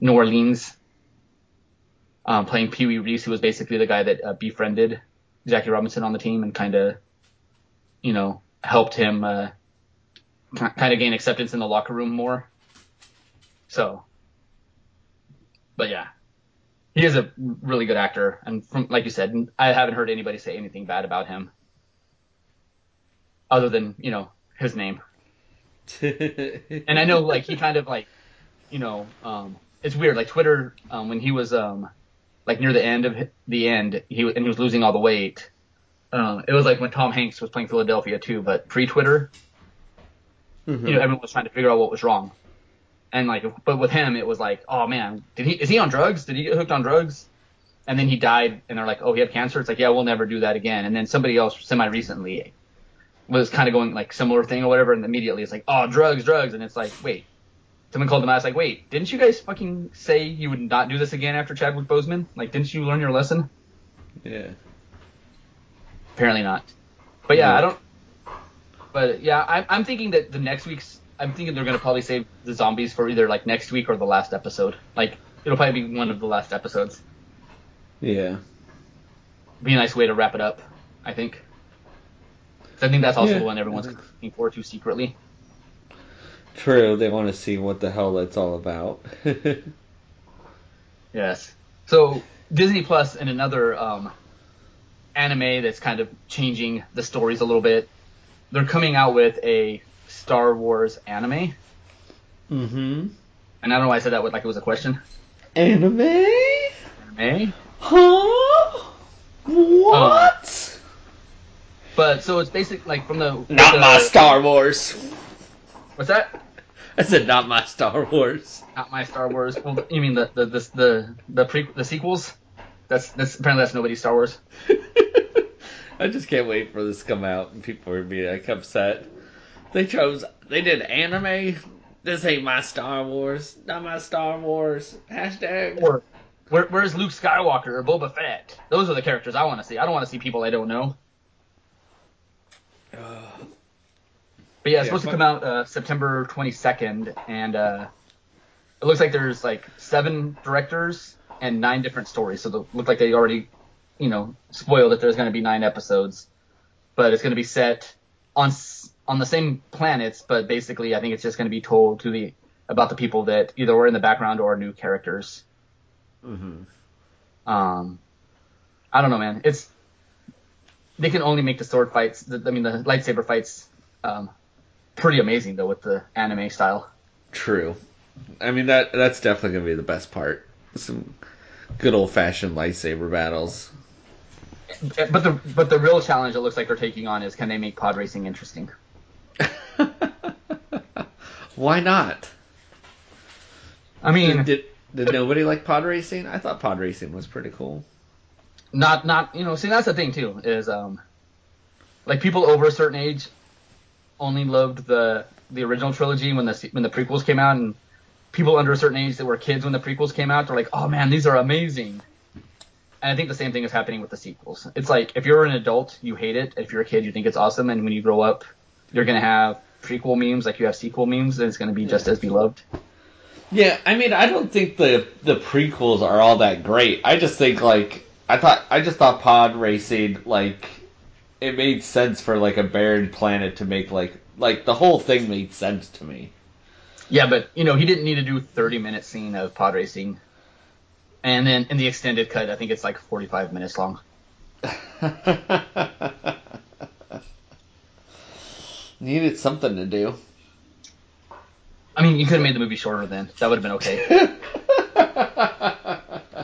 S2: New Orleans. Um, playing Pee Wee Reese, who was basically the guy that uh, befriended Jackie Robinson on the team and kind of, you know, helped him uh, kind of gain acceptance in the locker room more. So, but yeah, he is a really good actor, and from like you said, I haven't heard anybody say anything bad about him, other than you know his name. And I know like he kind of like, you know, um, it's weird. Like Twitter, um, when he was um, like near the end of the end, he and he was losing all the weight. Um, it was like when Tom Hanks was playing Philadelphia too, but pre-Twitter, you know, everyone was trying to figure out what was wrong. And like, but with him, it was like, oh man, did he is he on drugs? Did he get hooked on drugs? And then he died, and they're like, oh, he had cancer. It's like, yeah, we'll never do that again. And then somebody else, semi recently, was kind of going like similar thing or whatever, and immediately it's like, oh, drugs, drugs, and it's like, wait. Someone called them out. It's like, wait, didn't you guys fucking say you would not do this again after Chadwick Boseman? Like, didn't you learn your lesson?
S1: yeah.
S2: Apparently not. But yeah. I don't. But yeah, I'm, I'm thinking that the next week's. I'm thinking they're gonna probably save the zombies for either like next week or the last episode. Like it'll probably be one of the last episodes.
S1: Yeah.
S2: Be a nice way to wrap it up. I think. I think that's also
S1: Yeah,
S2: the one everyone's looking forward to secretly.
S1: True. They want to see what the hell it's all about.
S2: Yes. So Disney Plus and another um, anime that's kind of changing the stories a little bit. They're coming out with a Star Wars anime,
S1: mm-hmm.
S2: and I don't know why I said that like it was a question.
S1: Anime.
S2: Anime.
S1: Huh? What?
S2: But so it's basically like from the
S1: Not
S2: the-
S1: my Star Wars.
S2: What's that?
S1: I said not my Star Wars.
S2: Not my Star Wars. Well, you mean the the the the the, pre- the sequels? That's that's apparently that's nobody's Star Wars.
S1: I just can't wait for this to come out and people are being like upset. They chose they did anime. This ain't my Star Wars. Not my Star Wars. Hashtag.
S2: Or where, where's Luke Skywalker or Boba Fett? Those are the characters I want to see. I don't want to see people I don't know. But yeah, it's
S1: Yeah,
S2: supposed to come out uh, September 22nd, and uh, it looks like there's like seven directors and nine different stories. So it look like they already, you know, spoiled that there's going to be nine episodes, but it's going to be set on on the same planets, but basically I think it's just going to be told to the about the people that either were in the background or are new characters.
S1: hmm
S2: Um, I don't know, man. It's they can only make the sword fights. The, I mean, the lightsaber fights, um, pretty amazing though with the anime style.
S1: True. I mean that that's definitely gonna be the best part. Some good old fashioned lightsaber battles.
S2: But the but the real challenge it looks like they're taking on is can they make pod racing interesting?
S1: Why not?
S2: I mean,
S1: Did did nobody like pod racing? I thought pod racing was pretty cool.
S2: not not you know. See, that's the thing too is um, like people over a certain age only loved the the original trilogy when the when the prequels came out, and people under a certain age that were kids when the prequels came out, they're like, oh man, these are amazing. And I think the same thing is happening with the sequels. It's like if you're an adult, you hate it. If you're a kid, you think it's awesome, and when you grow up, you're gonna have prequel memes like you have sequel memes, and it's gonna be just as beloved.
S1: Yeah, I mean, I don't think the the prequels are all that great. I just think like I thought I just thought pod racing like it made sense for like a barren planet to make like like the whole thing made sense to me.
S2: Yeah, but you know, he didn't need to do 30 minute scene of pod racing. And then in the extended cut, I think it's like 45 minutes long.
S1: Needed something to do.
S2: I mean, you could have made the movie shorter then. That would have been okay.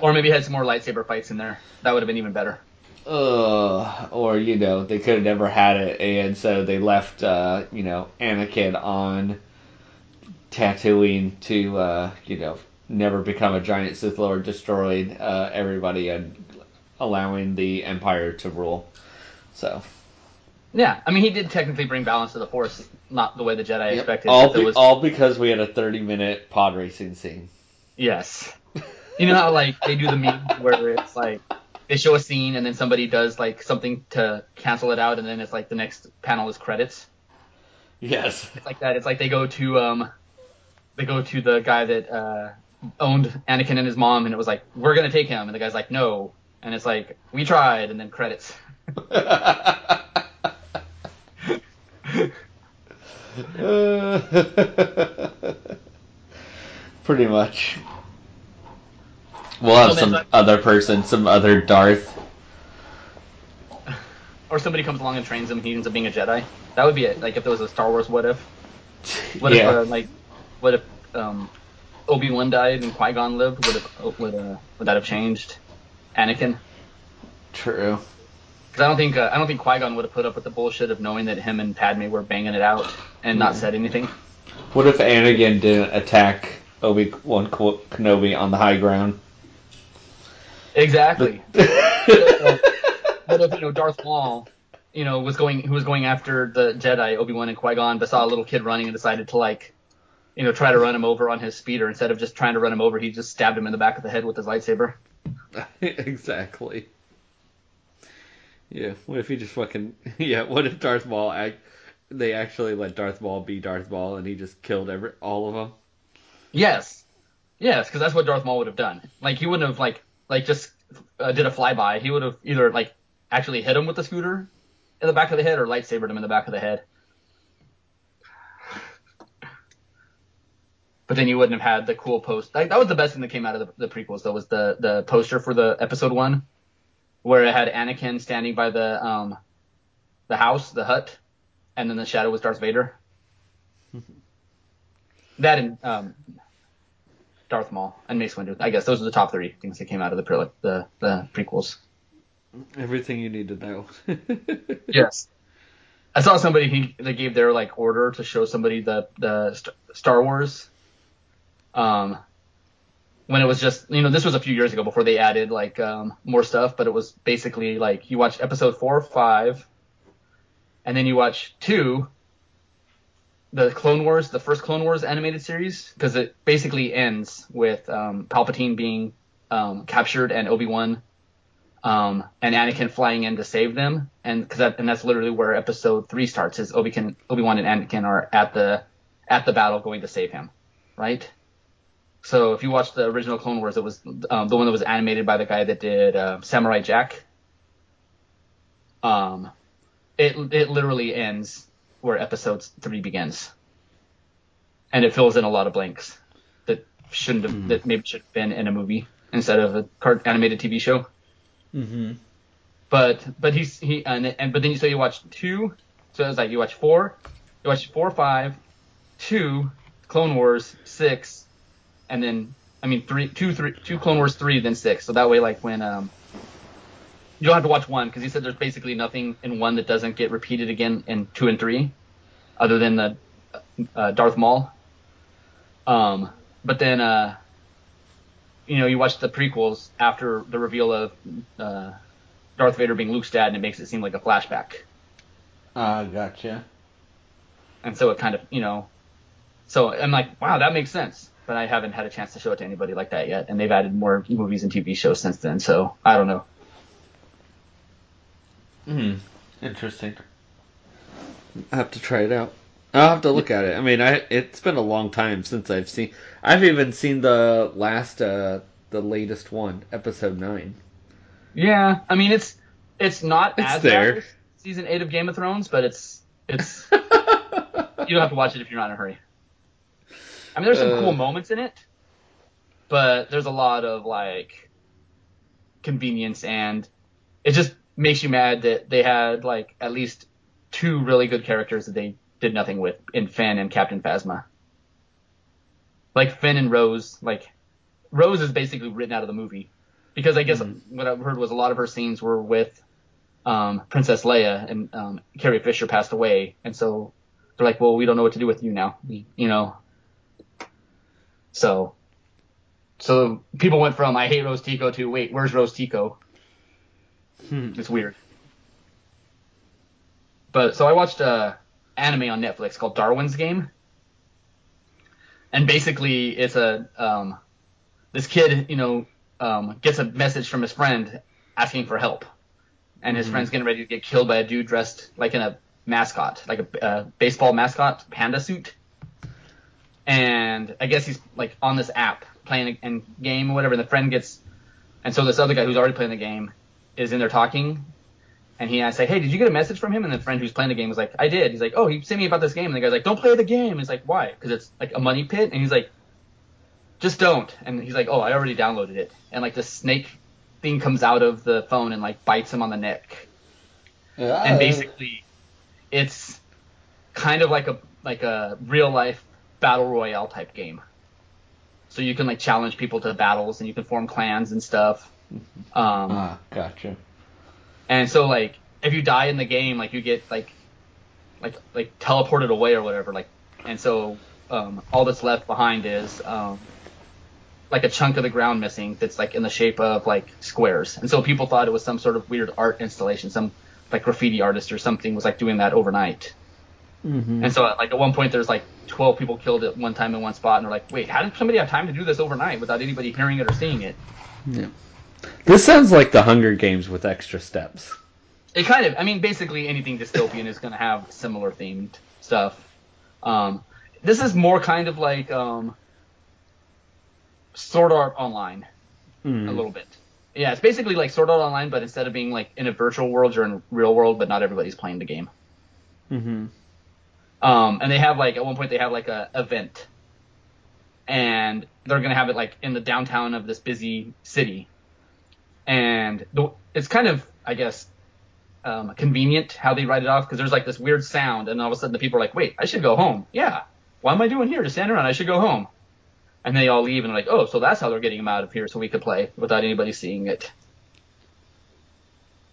S2: or maybe had some more lightsaber fights in there. That would have been even better.
S1: uh, or you know they could have never had it, and so they left uh, you know Anakin on Tatooine to uh, you know never become a giant Sith Lord, destroying uh, everybody and allowing the Empire to rule. So
S2: Yeah, I mean, he did technically bring balance to the Force, not the way the Jedi expected.
S1: all be-
S2: was,
S1: all because we had a thirty minute pod racing scene.
S2: yes. You know how like they do the meme where it's like they show a scene and then somebody does like something to cancel it out, and then it's like the next panel is credits.
S1: Yes.
S2: It's like that. It's like they go to um, they go to the guy that uh, owned Anakin and his mom, and it was like, we're gonna take him, and the guy's like, no, and it's like, we tried, and then credits.
S1: Pretty much. We'll have
S2: Oh,
S1: some
S2: but-
S1: other person, some other Darth.
S2: Or somebody comes along and trains him, he ends up being a Jedi. That would be it. Like if there was a Star Wars what if. What
S1: yeah.
S2: if uh, like, what if um, Obi Wan died and Qui Gon lived? Would have would uh, would that have changed Anakin?
S1: True.
S2: Because I don't think uh, I don't think Qui Gon would have put up with the bullshit of knowing that him and Padme were banging it out and not said anything.
S1: What if Anakin didn't attack Obi Wan Kenobi on the high ground?
S2: Exactly. what if you know Darth Maul, you know, was going who was going after the Jedi Obi Wan and Qui Gon, but saw a little kid running and decided to like, you know, try to run him over on his speeder instead of just trying to run him over, he just stabbed him in the back of the head with his lightsaber.
S1: exactly. Yeah. What if he just fucking yeah? What if Darth Maul act? They actually let Darth Maul be Darth Maul, and he just killed every all of them.
S2: Yes, yes, because that's what Darth Maul would have done. Like he wouldn't have like like just uh, did a flyby. He would have either like actually hit him with the scooter in the back of the head or lightsabered him in the back of the head. But then you wouldn't have had the cool post. Like, that was the best thing that came out of the, the prequels, though, was the the poster for the episode one, where it had Anakin standing by the um the house, the hut, and then the shadow was Darth Vader. that and um Darth Maul, and Mace Windu. I guess those are the top three things that came out of the pre- the, the prequels.
S1: Everything you need to know.
S2: yes. I saw somebody he, that gave their like order to show somebody the the St- Star Wars. Um, when it was just you know this was a few years ago before they added like um, more stuff, but it was basically like you watch episode four, or five, and then you watch two, the Clone Wars, the first Clone Wars animated series, because it basically ends with um, Palpatine being um, captured and Obi Wan um, and Anakin flying in to save them, and because that, and that's literally where Episode three starts. Is Obi Obi Wan and Anakin are at the at the battle going to save him, right? So if you watch the original Clone Wars, it was um, the one that was animated by the guy that did uh, Samurai Jack. Um, it it literally ends where Episode three begins, and it fills in a lot of blanks that shouldn't have that maybe should have been in a movie instead of a card animated TV show.
S1: mm-hmm.
S2: But but he's he and, and but then you so you watch two, so it's like you watch four, you watch four, five, two, Clone Wars, six, and then I mean three, two, three, two Clone Wars, three, then six. So that way, like when um, you don't have to watch one because he said there's basically nothing in one that doesn't get repeated again in two and three, other than the uh, Darth Maul. Um, but then uh, you know you watch the prequels after the reveal of uh, Darth Vader being Luke's dad, and it makes it seem like a flashback.
S1: Ah, gotcha.
S2: And so it kind of, you know, so I'm like, wow, that makes sense. But I haven't had a chance to show it to anybody like that yet. And they've added more movies and TV shows since then. So I don't know.
S1: Hmm. Interesting. I have to try it out. I'll have to look at it. I mean, I it's been a long time since I've seen. I've even seen the last, uh, the latest one, episode nine.
S2: Yeah, I mean, it's it's not
S1: It's
S2: as
S1: there.
S2: bad as season eight of Game of Thrones, but it's it's you don't have to watch it if you're not in a hurry. I mean, there's some
S1: Uh.
S2: cool moments in it, but there's a lot of like convenience, and it just makes you mad that they had like at least two really good characters that they did nothing with in Finn and Captain Phasma. Like Finn and Rose, like Rose is basically written out of the movie because I guess what I've heard was a lot of her scenes were with um, Princess Leia and um, Carrie Fisher passed away, and so they're like, well, we don't know what to do with you now, We- you know. So, so people went from I hate Rose Tico to wait, where's Rose Tico?
S1: Hmm.
S2: It's weird. But so I watched a anime on Netflix called Darwin's Game, and basically it's a um, this kid, you know, um, gets a message from his friend asking for help, and his friend's getting ready to get killed by a dude dressed like in a mascot, like a uh, baseball mascot panda suit. And I guess he's like on this app playing a, a game or whatever. And the friend gets, and so this other guy who's already playing the game is in there talking, and he asks like, "Hey, did you get a message from him?" And the friend who's playing the game was like, "I did." He's like, "Oh, he sent me about this game." And the guy's like, "Don't play the game." He's like, "Why?" Because it's like a money pit. And he's like, "Just don't." And he's like, "Oh, I already downloaded it." And like the snake thing comes out of the phone and like bites him on the neck. yeah. And uh. basically, it's kind of like a like a real life battle royale type game. So you can like challenge people to battles and you can form clans and stuff. Um,
S1: Ah, gotcha.
S2: and so like if you die in the game, like you get like like like teleported away or whatever. Like and so um, all that's left behind is um, like a chunk of the ground missing that's like in the shape of like squares. And so people thought it was some sort of weird art installation, some like graffiti artist or something was like doing that overnight.
S1: Mm-hmm.
S2: And so like at one point there's like 12 people killed at one time in one spot and they're like, wait, how did somebody have time to do this overnight without anybody hearing it or seeing it?
S1: Yeah. This sounds like the Hunger Games with extra steps.
S2: It kind of, I mean, basically anything dystopian is going to have similar themed stuff. Um, this is more kind of like um, Sword Art Online
S1: Hmm.
S2: a little bit. Yeah, it's basically like Sword Art Online, but instead of being like in a virtual world, you're in real world, but not everybody's playing the game.
S1: Mm-hmm.
S2: Um, and they have like at one point they have like a event, and they're gonna have it like in the downtown of this busy city, and the, it's kind of I guess um, convenient how they write it off because there's like this weird sound, and all of a sudden the people are like, wait, I should go home. Yeah, why am I doing here? Just standing around. I should go home. And they all leave and like, oh, so that's how they're getting him out of here so we could play without anybody seeing it.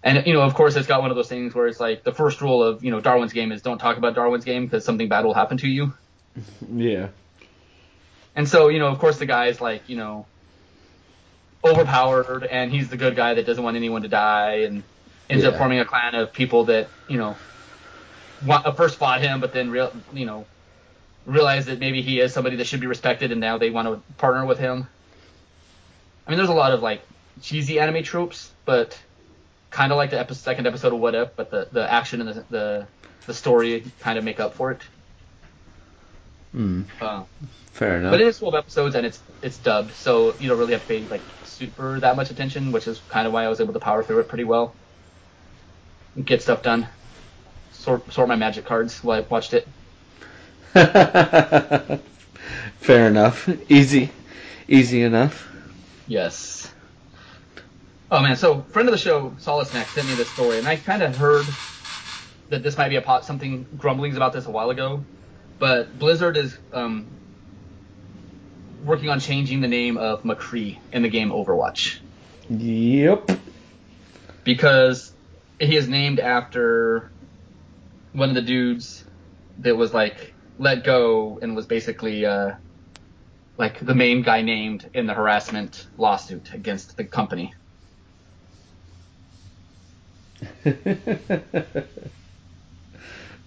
S2: And you know, of course, it's got one of those things where it's like the first rule of you know Darwin's game is don't talk about Darwin's game because something bad will happen to you.
S1: Yeah.
S2: And so you know, of course, the guy's like you know overpowered, and he's the good guy that doesn't want anyone to die, and ends up forming a clan of people that you know want, uh, first fought him, but then real you know realize that maybe he is somebody that should be respected, and now they want to partner with him. I mean, there's a lot of like cheesy anime tropes, but kind of like the epi- second episode of What If, but the, the action and the, the the story kind of make up for it.
S1: Hmm.
S2: Uh,
S1: Fair enough.
S2: but it is 12 episodes and it's it's dubbed, so you don't really have to pay like super that much attention, which is kind of why I was able to power through it pretty well. Get stuff done. Sort sort my magic cards while I watched it.
S1: Fair enough. Easy. Easy enough.
S2: Yes. Oh man, so friend of the show, Solace Next, sent me this story, and I kind of heard that this might be a pot something grumblings about this a while ago, but Blizzard is um, working on changing the name of McCree in the game Overwatch.
S1: Yep.
S2: because he is named after one of the dudes that was like let go and was basically uh, like the main guy named in the harassment lawsuit against the company.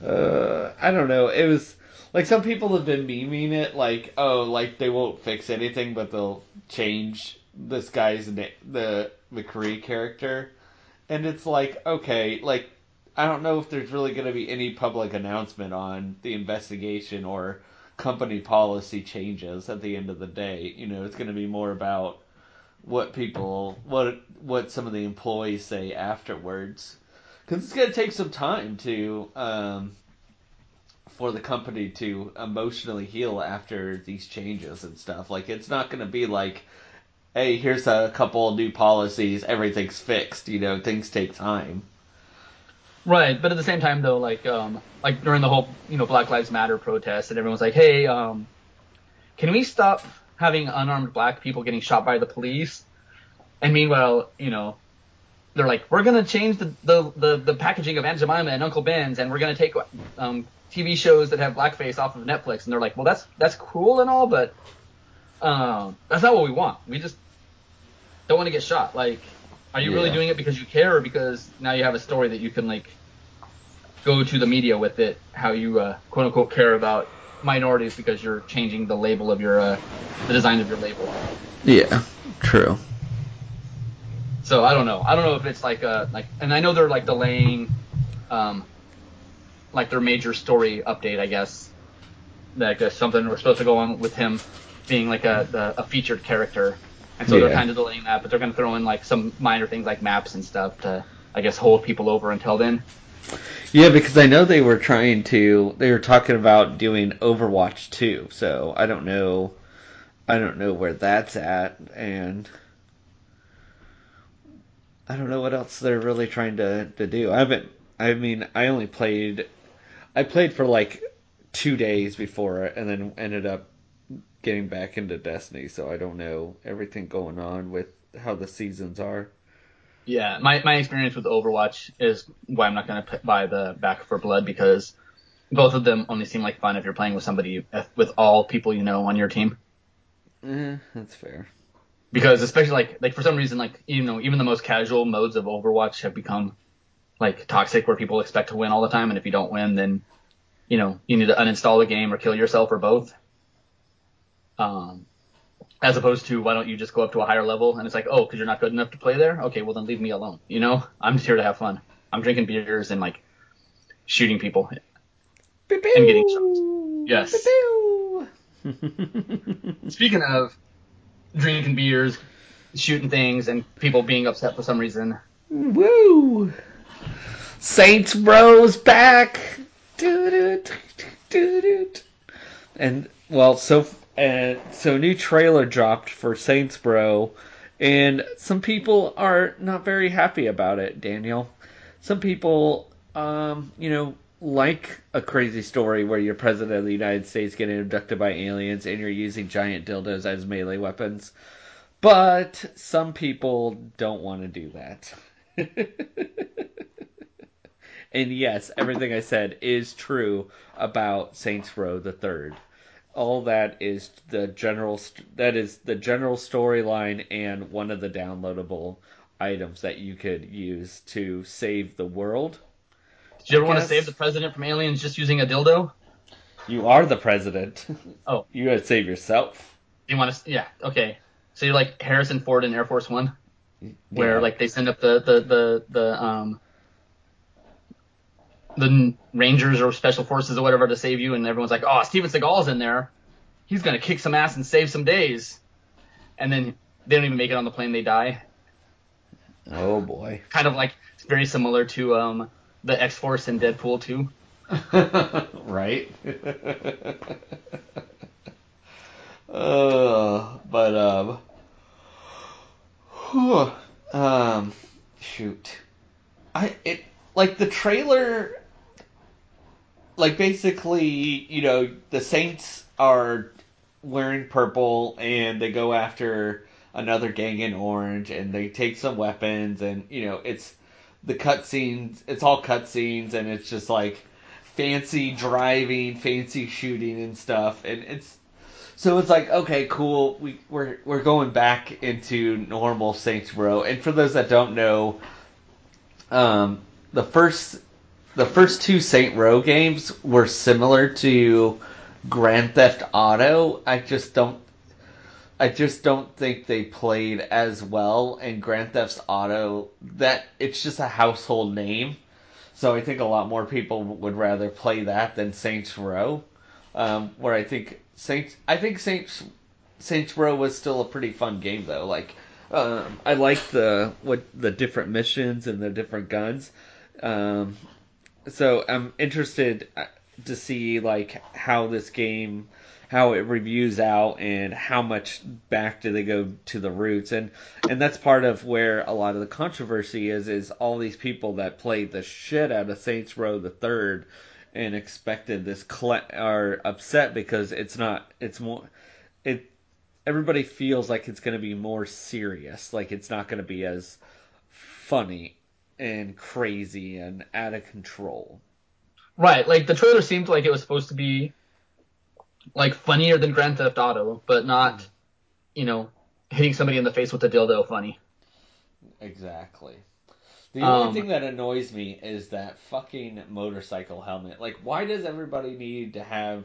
S1: uh, I don't know. It was like some people have been memeing it, like, oh, like they won't fix anything, but they'll change this guy's na- the McCree character, and it's like, okay, like I don't know if there's really going to be any public announcement on the investigation or company policy changes at the end of the day. You know, it's going to be more about what people, what what some of the employees say afterwards because it's going to take some time to um, for the company to emotionally heal after these changes and stuff. Like it's not going to be like, hey, here's a couple new policies, everything's fixed. You know, things take time.
S2: Right, but at the same time though, like um, like during the whole you know Black Lives Matter protest, and everyone's like, hey, um, can we stop having unarmed black people getting shot by the police? And meanwhile, you know, they're like, we're gonna change the the, the, the packaging of Aunt Jemima and Uncle Ben's, and we're gonna take um, TV shows that have blackface off of Netflix. And they're like, well, that's that's cool and all, but um, that's not what we want. We just don't want to get shot. Like, are you really doing it because you care, or because now you have a story that you can like go to the media with it? How you uh, quote unquote care about minorities because you're changing the label of your uh, the design of your label.
S1: Yeah, true.
S2: So I don't know. I don't know if it's like a like, and I know they're like delaying, um, like their major story update. I guess like uh, something we're supposed to go on with him being like a the, a featured character, and so they're kind of delaying that. But they're going to throw in like some minor things like maps and stuff to I guess hold people over until then.
S1: Yeah, because I know they were trying to. They were talking about doing Overwatch 2, so I don't know. I don't know where that's at, and I don't know what else they're really trying to to do. I haven't. I mean, I only played. I played for like two days before, and then ended up getting back into Destiny. So I don't know everything going on with how the seasons are.
S2: Yeah, my, my experience with Overwatch is why I'm not going to buy the Back 4 Blood because both of them only seem like fun if you're playing with somebody with all people you know on your team.
S1: Eh, that's fair.
S2: Because especially like like for some reason like you know even the most casual modes of Overwatch have become like toxic where people expect to win all the time and if you don't win then you know you need to uninstall the game or kill yourself or both. Um, as opposed to why don't you just go up to a higher level? And it's like oh because you're not good enough to play there? Okay well then leave me alone you know? I'm just here to have fun. I'm drinking beers and like shooting people.
S1: And
S2: getting shots. Yes. speaking of drinking beers shooting things and people being upset for some reason.
S1: Woo! Saints Row's back. And well, so uh, so a new trailer dropped for Saints Row, and some people are not very happy about it. Daniel, some people, um, you know, like a crazy story where you're president of the United States getting abducted by aliens and you're using giant dildos as melee weapons. But some people don't want to do that. and yes, everything I said is true about Saints Row the Third. All that is the general that is the general storyline and one of the downloadable items that you could use to save the world.
S2: Did you ever want to save the president from aliens just using a dildo?
S1: You are the president.
S2: Oh.
S1: You gotta save yourself.
S2: You want to? Yeah. Okay. So you're like Harrison Ford in Air Force One, where
S1: Yeah.
S2: like they send up the the the the um the Rangers or Special Forces or whatever to save you, and everyone's like, "Oh, Steven Seagal's in there. He's gonna kick some ass and save some days." And then they don't even make it on the plane; they die.
S1: Oh boy.
S2: Kind of like it's very similar to um the X Force in Deadpool 2.
S1: right? uh, but um, whew, um, shoot, I it like the trailer, like basically, you know, the Saints are wearing purple and they go after another gang in orange and they take some weapons and you know it's the cutscenes it's all cutscenes and it's just like fancy driving fancy shooting and stuff and it's so it's like okay cool we we're we're going back into normal Saints Row and for those that don't know um the first the first two Saint Row games were similar to Grand Theft Auto I just don't I just don't think they played as well in Grand Theft Auto. That it's just a household name, so I think a lot more people would rather play that than Saints Row. Um, where I think Saints, I think Saints Saints Row was still a pretty fun game though. Like um, I liked the what the different missions and the different guns. Um, so I'm interested uh, to see like how this game how it reviews out and how much back do they go to the roots. And and that's part of where a lot of the controversy is is all these people that played the shit out of Saints Row the third and expected this are upset because it's not it's more it everybody feels like it's going to be more serious. Like it's not going to be as funny and crazy and out of control
S2: Right, like the trailer seemed like it was supposed to be like funnier than Grand Theft Auto, but not, you know, hitting somebody in the face with a dildo funny.
S1: Exactly. The
S2: Um,
S1: only thing that annoys me is that fucking motorcycle helmet. Like, why does everybody need to have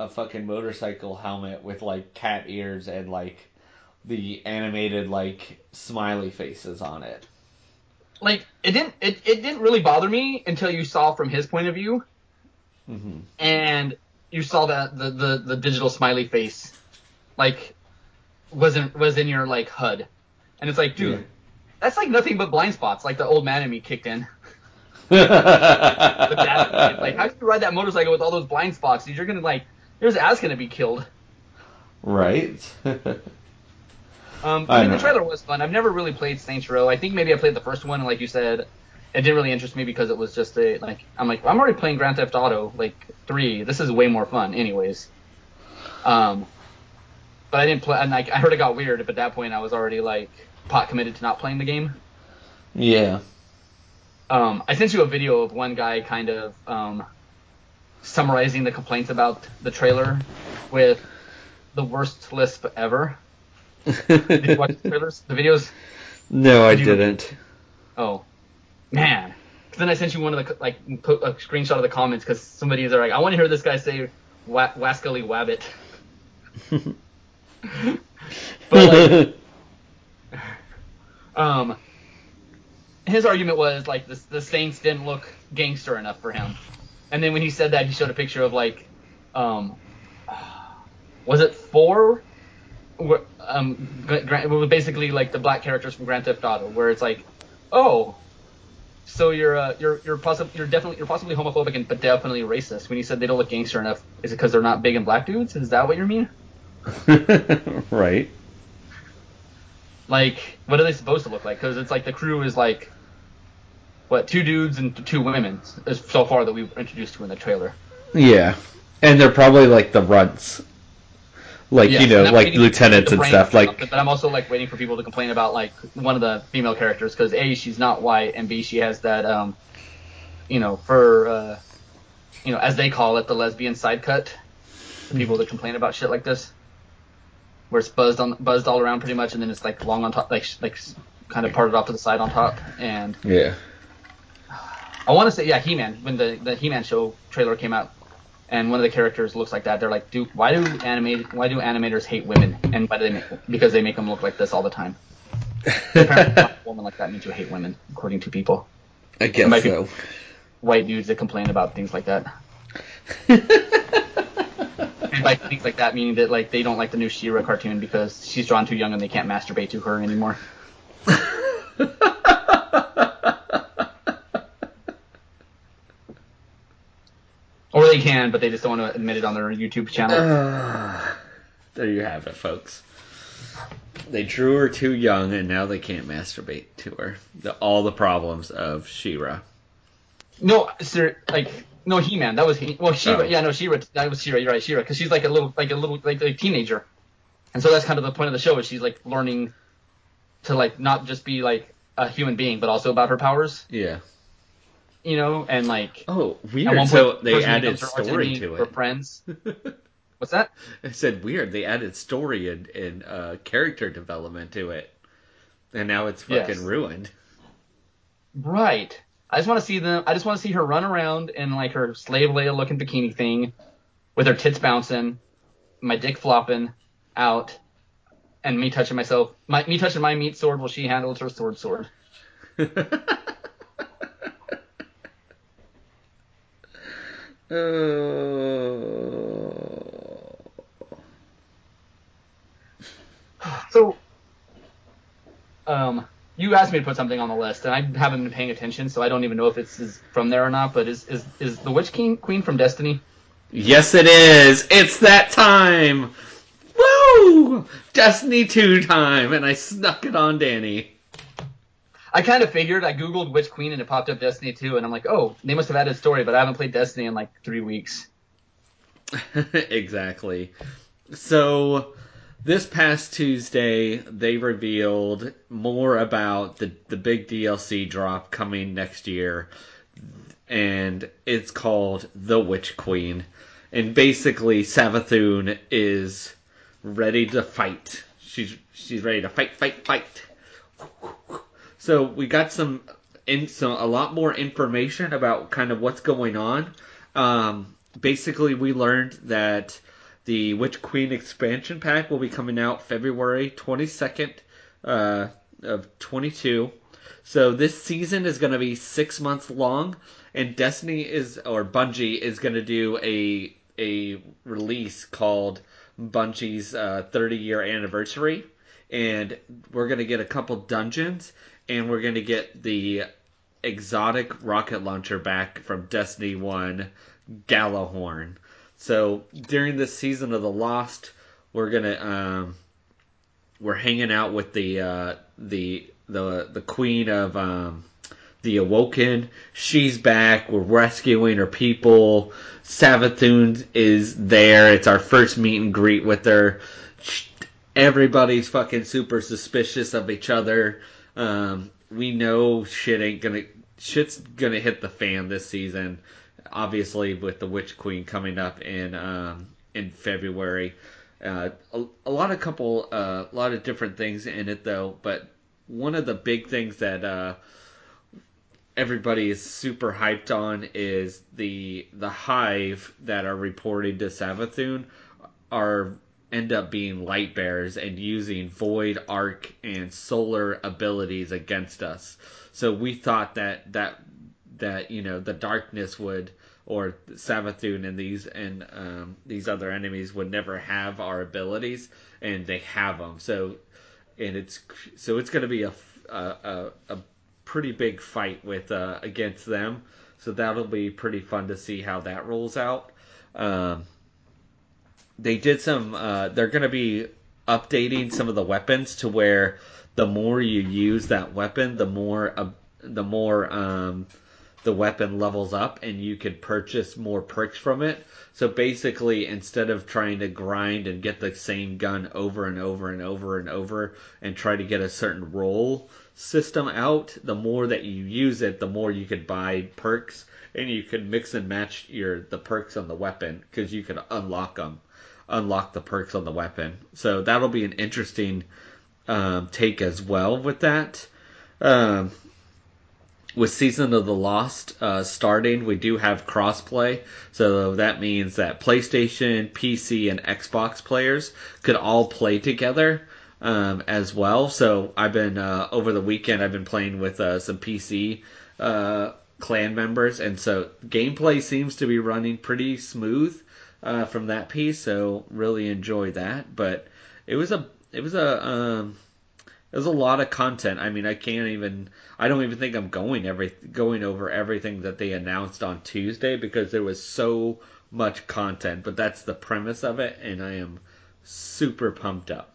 S1: a fucking motorcycle helmet with like cat ears and like the animated like smiley faces on it?
S2: Like it didn't it, it didn't really bother me until you saw from his point of view
S1: Mm-hmm.
S2: and you saw that the, the, the digital smiley face like wasn't was in your like HUD. And it's like, dude,
S1: Yeah.
S2: that's like nothing but blind spots, like the old man in me kicked in. That, like how can you ride that motorcycle with all those blind spots? Dude, you're gonna like your ass gonna be killed.
S1: right?
S2: Um,
S1: I
S2: I mean,
S1: know.
S2: the trailer was fun. I've never really played Saints Row. I think maybe I played the first one, and like you said, it didn't really interest me because it was just a like I'm like I'm already playing Grand Theft Auto like three. This is way more fun, anyways. Um, but I didn't play. And like I heard it got weird. But at that point, I was already like pot committed to not playing the game.
S1: yeah.
S2: Um, I sent you a video of one guy kind of um, summarizing the complaints about the trailer with the worst lisp ever. Did you watch the trailers, the videos?
S1: no, I
S2: you-
S1: didn't.
S2: Oh, man. 'Cause then I sent you one of the like a screenshot of the comments because somebody is like, I want to hear this guy say wa- Wascally Wabbit. But like, um, his argument was like the the Saints didn't look gangster enough for him, and then when he said that, he showed a picture of like, um, was it four? Um, Gra- Gra- basically like the black characters from Grand Theft Auto, where it's like, oh, so you're uh, you're you're possibly you're definitely you're possibly homophobic and but definitely racist. When you said they don't look gangster enough, is it because they're not big and black dudes? Is that what you mean?
S1: right.
S2: Like, what are they supposed to look like? Because it's like the crew is like, what two dudes and two women so far that we've introduced to in the trailer.
S1: Yeah, and they're probably like the runts, like
S2: Yes,
S1: you know, like lieutenants and stuff. Like
S2: but I'm also like waiting for people to complain about like one of the female characters because a she's not white and b she has that um, you know, for uh, you know, as they call it, the lesbian side cut. The people that complain about shit like this, where it's buzzed on buzzed all around pretty much, and then it's like long on top, like like kind of parted off to the side on top. And
S1: yeah,
S2: I want to say, yeah, He-Man. When the the He-Man show trailer came out, and one of the characters looks like that, they're like, "Do why do animate why do animators hate women? And why do they make because they make them look like this all the time? Apparently, a woman like that means you hate women, according to people.
S1: I guess
S2: might
S1: so.
S2: White dudes that complain about things like that. And by things like that, meaning that like they don't like the new She-Ra cartoon because she's drawn too young and they can't masturbate to her anymore. Or they can, but they just don't want to admit it on their YouTube channel.
S1: Uh, there you have it, folks. They drew her too young, and now they can't masturbate to her. The, all the problems of She-Ra.
S2: No, sir, like no He-Man. That was he. Well, She-Ra.
S1: Oh.
S2: Yeah, no She-Ra. That was She-Ra. You're right, She-Ra, because she's like a little, like a little, like a teenager, and so that's kind of the point of the show is she's like learning to like not just be like a human being, but also about her powers,
S1: Yeah.
S2: You know, and like
S1: Oh, weird.
S2: one
S1: So they added
S2: becomes her arch
S1: story to
S2: for
S1: it.
S2: friends. What's that?
S1: I said weird. They added story and, and uh, character development to it, and now it's fucking
S2: Yes.
S1: ruined.
S2: Right. I just want to see them. I just want to see her run around in like her slave Leia looking bikini thing, with her tits bouncing, my dick flopping out, and me touching myself. My me touching my meat sword while she handles her sword sword. So, um, you asked me to put something on the list, and I haven't been paying attention, so I don't even know if it's is from there or not. But is is is the Witch King Queen from Destiny?
S1: Yes, it is. It's that time. Woo! Destiny 2 time, and I snuck it on Danny.
S2: I kind of figured. I googled Witch Queen and it popped up Destiny 2, and I'm like, oh, they must have added story, but I haven't played Destiny in like three weeks.
S1: exactly. So, this past Tuesday, they revealed more about the, the big DLC drop coming next year, and it's called The Witch Queen. And basically, Savathun is ready to fight. She's she's ready to fight, fight, fight. So we got some, in, some a lot more information about kind of what's going on. Um, basically, we learned that the Witch Queen expansion pack will be coming out February 22nd uh, of 22. So this season is going to be six months long, and Destiny is or Bungie is going to do a a release called Bungie's uh, 30 year anniversary, and we're going to get a couple dungeons, and we're going to get the exotic rocket launcher back from Destiny 1, Gjallarhorn. So during this season of the Lost, we're gonna um, we're hanging out with the uh, the the the queen of um, the Awoken. She's back. We're rescuing her people. Savathun is there. It's our first meet and greet with her. Everybody's fucking super suspicious of each other. Um, we know shit ain't gonna shit's gonna hit the fan this season. Obviously, with the Witch Queen coming up in um, in February. Uh, a, a lot of couple, uh, a lot of different things in it though. But one of the big things that uh, everybody is super hyped on is the the hive that are reported to Savathun are end up being light bearers and using void arc and solar abilities against us. So we thought that that that you know the darkness would or Savathun and these and um, these other enemies would never have our abilities and they have them. So and it's so it's going to be a, a, a, pretty big fight with uh, against them. So that'll be pretty fun to see how that rolls out. Um, they did some. Uh, they're going to be updating some of the weapons to where the more you use that weapon, the more uh, the more um, the weapon levels up, and you could purchase more perks from it. So basically, instead of trying to grind and get the same gun over and over and over and over and try to get a certain roll system out, the more that you use it, the more you could buy perks, and you could mix and match your the perks on the weapon because you could unlock them, unlock the perks on the weapon. So that'll be an interesting um, take as well with that. Um, with Season of the Lost uh, starting, we do have crossplay, so that means that PlayStation, PC, and Xbox players could all play together um, as well. So I've been uh, over the weekend, I've been playing with uh, some PC uh, clan members, and so gameplay seems to be running pretty smooth uh, from that piece. So really enjoy that. But it was a it was a um, it was a lot of content. I mean, I can't even. I don't even think I'm going every going over everything that they announced on Tuesday because there was so much content. But that's the premise of it, and I am super pumped up.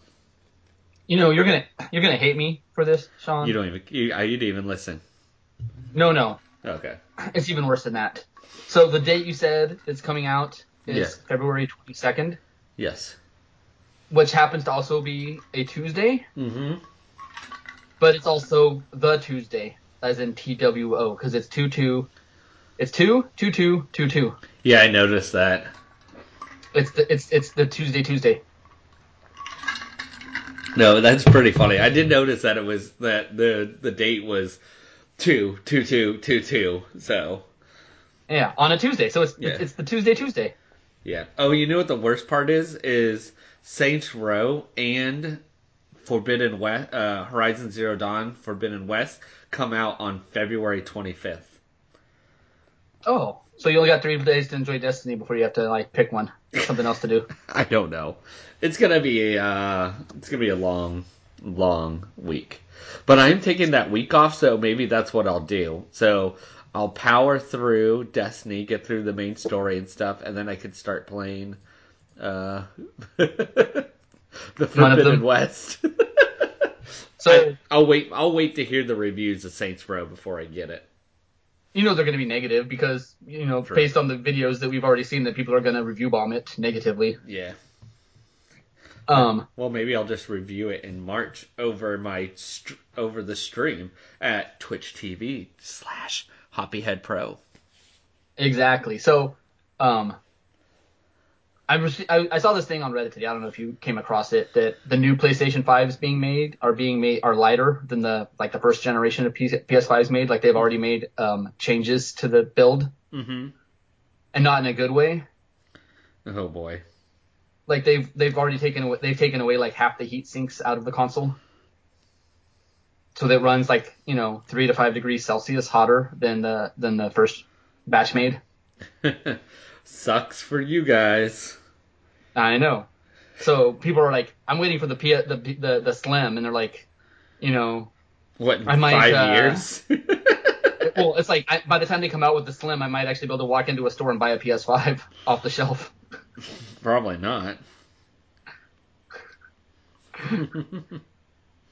S2: You know, you're gonna you're gonna hate me for this, Sean.
S1: You don't even you, I- you didn't even listen.
S2: No, no,
S1: Okay.
S2: it's even worse than that. So the date you said it's coming out is
S1: Yeah.
S2: February 22nd,
S1: Yes.
S2: which happens to also be a Tuesday,
S1: Mm-hmm.
S2: but it's also the Tuesday, as in T W O, because it's two two. It's two two two two two.
S1: Yeah, I noticed that.
S2: It's the it's it's the Tuesday Tuesday.
S1: No, that's pretty funny. I did notice that it was that the the date was two two two two two. So
S2: Yeah, on a Tuesday. So it's
S1: Yeah.
S2: it's, it's the Tuesday Tuesday.
S1: Yeah. Oh, you know what the worst part is? Is Saints Row and Forbidden West, uh, Horizon Zero Dawn, Forbidden West come out on February 25th.
S2: Oh, so you only got three days to enjoy Destiny before you have to like pick one, something else to do.
S1: I don't know. It's gonna be a uh, it's gonna be a long, long week. But I'm taking that week off, so maybe that's what I'll do. So I'll power through Destiny, get through the main story and stuff, and then I could start playing uh, the Forbidden? West.
S2: So
S1: I, I'll wait. I'll wait to hear the reviews of Saints Row before I get it.
S2: you know they're going to be negative because you know
S1: True.
S2: based on the videos that we've already seen that people are going to review bomb it negatively.
S1: Yeah.
S2: Um,
S1: Well, maybe I'll just review it in March over my over the stream at Twitch TV slash Hoppyhead Pro.
S2: exactly. So, um, I, rece- I I saw this thing on Reddit today. I don't know if you came across it that the new PlayStation 5s being made are being made are lighter than the like the first generation of PS- PS5s made. Like they've already made um changes to the build
S1: Mm-hmm.
S2: and not in a good way.
S1: Oh boy.
S2: Like they've they've already taken away they've taken away like half the heat sinks out of the console. So that runs like, you know, three to five degrees Celsius hotter than the than the first batch made.
S1: Sucks for you guys.
S2: I know. So people are like, I'm waiting for the P- the the, the slim, and they're like, you know,
S1: What in
S2: I might,
S1: five
S2: uh,
S1: years?
S2: well, it's like I, by the time they come out with the slim, I might actually be able to walk into a store and buy a PS5 off the shelf.
S1: Probably not.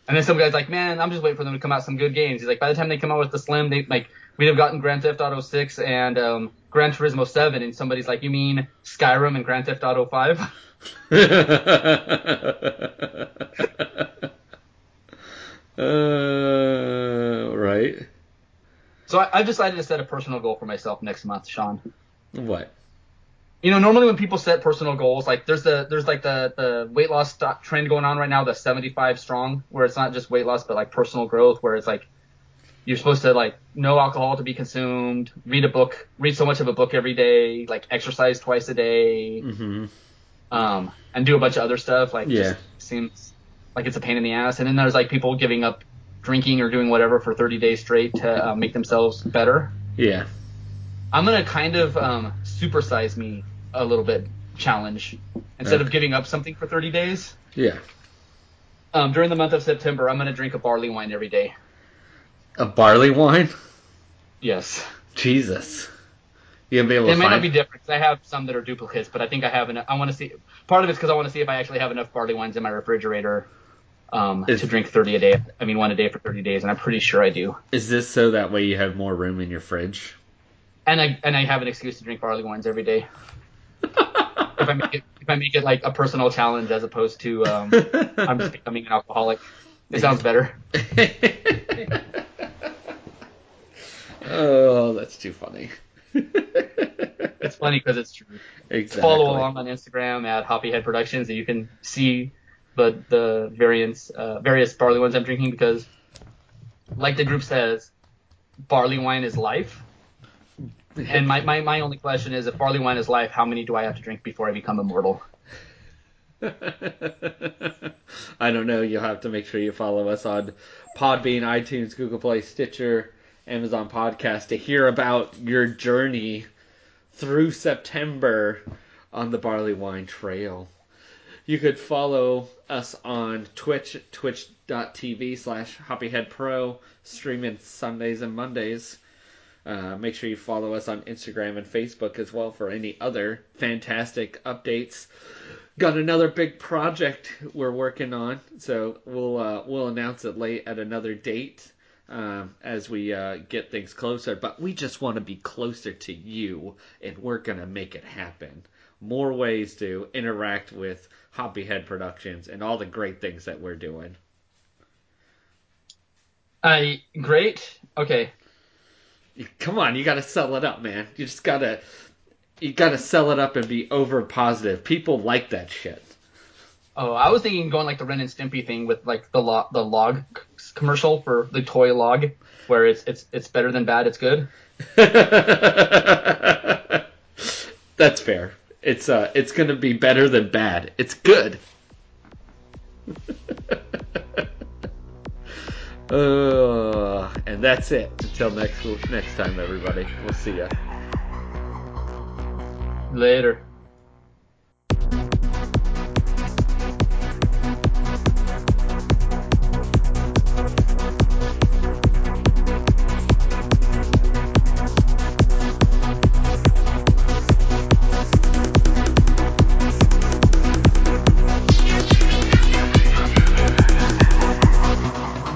S2: And then some guy's like, man, I'm just waiting for them to come out some good games. He's like, by the time they come out with the Slim, they like we'd have gotten Grand Theft Auto 6 and um, Gran Turismo 7, and somebody's like, you mean Skyrim and Grand Theft Auto 5?
S1: uh, right.
S2: So I, I've decided to set a personal goal for myself next month, Sean.
S1: What?
S2: You know, normally when people set personal goals, like there's the there's like the the weight loss trend going on right now, the 75 strong, where it's not just weight loss but like personal growth, where it's like you're supposed to like no alcohol to be consumed, read a book, read so much of a book every day, like exercise twice a day,
S1: Mm-hmm.
S2: um, and do a bunch of other stuff. Like,
S1: Yeah.
S2: just seems like it's a pain in the ass. And then there's like people giving up drinking or doing whatever for 30 days straight to uh, make themselves better.
S1: Yeah.
S2: I'm gonna kind of um, supersize me a little bit challenge instead of giving up something for 30 days.
S1: Yeah.
S2: Um, during the month of September, I'm gonna drink a barley wine every day.
S1: A barley wine?
S2: Yes.
S1: Jesus. You gonna be able
S2: It
S1: to
S2: might
S1: find
S2: not be different. 'cause I have some that are duplicates, but I think I have enough. I want to see. Part of it's because I want to see if I actually have enough barley wines in my refrigerator um,
S1: Is-
S2: to drink 30 a day. I mean, one a day for 30 days, and I'm pretty sure I do.
S1: Is this so that way you have more room in your fridge?
S2: And I and I have an excuse to drink barley wines every day. if I make it if I make it like a personal challenge as opposed to um, I'm just becoming an alcoholic. It sounds better.
S1: oh, that's too funny.
S2: It's funny because it's true.
S1: exactly.
S2: Follow along on Instagram at Hoppyhead Productions, and you can see the the variants uh, various barley wines I'm drinking because, like the group says, barley wine is life. And my, my, my only question is, if barley wine is life, how many do I have to drink before I become immortal?
S1: I don't know. You'll have to make sure you follow us on Podbean, iTunes, Google Play, Stitcher, Amazon Podcast to hear about your journey through September on the Barley Wine Trail. You could follow us on Twitch, twitch.tv slash hoppyheadpro, streaming Sundays and Mondays. Uh, make sure you follow us on Instagram and Facebook as well for any other fantastic updates. Got another big project we're working on, so we'll uh, we'll announce it late at another date um, as we uh, get things closer. But we just want to be closer to you, and we're gonna make it happen. More ways to interact with Hoppyhead Productions and all the great things that we're doing.
S2: I great. Okay.
S1: Come on, you gotta sell it up, man. You just gotta you gotta sell it up and be over positive. People like that shit.
S2: Oh, I was thinking going like the Ren and Stimpy thing with like the log the log c- commercial for the toy log, where it's it's it's better than bad, it's good.
S1: That's fair. It's uh it's gonna be better than bad. It's good. uh, and that's it. Until next next time, everybody. We'll see ya.
S2: Later.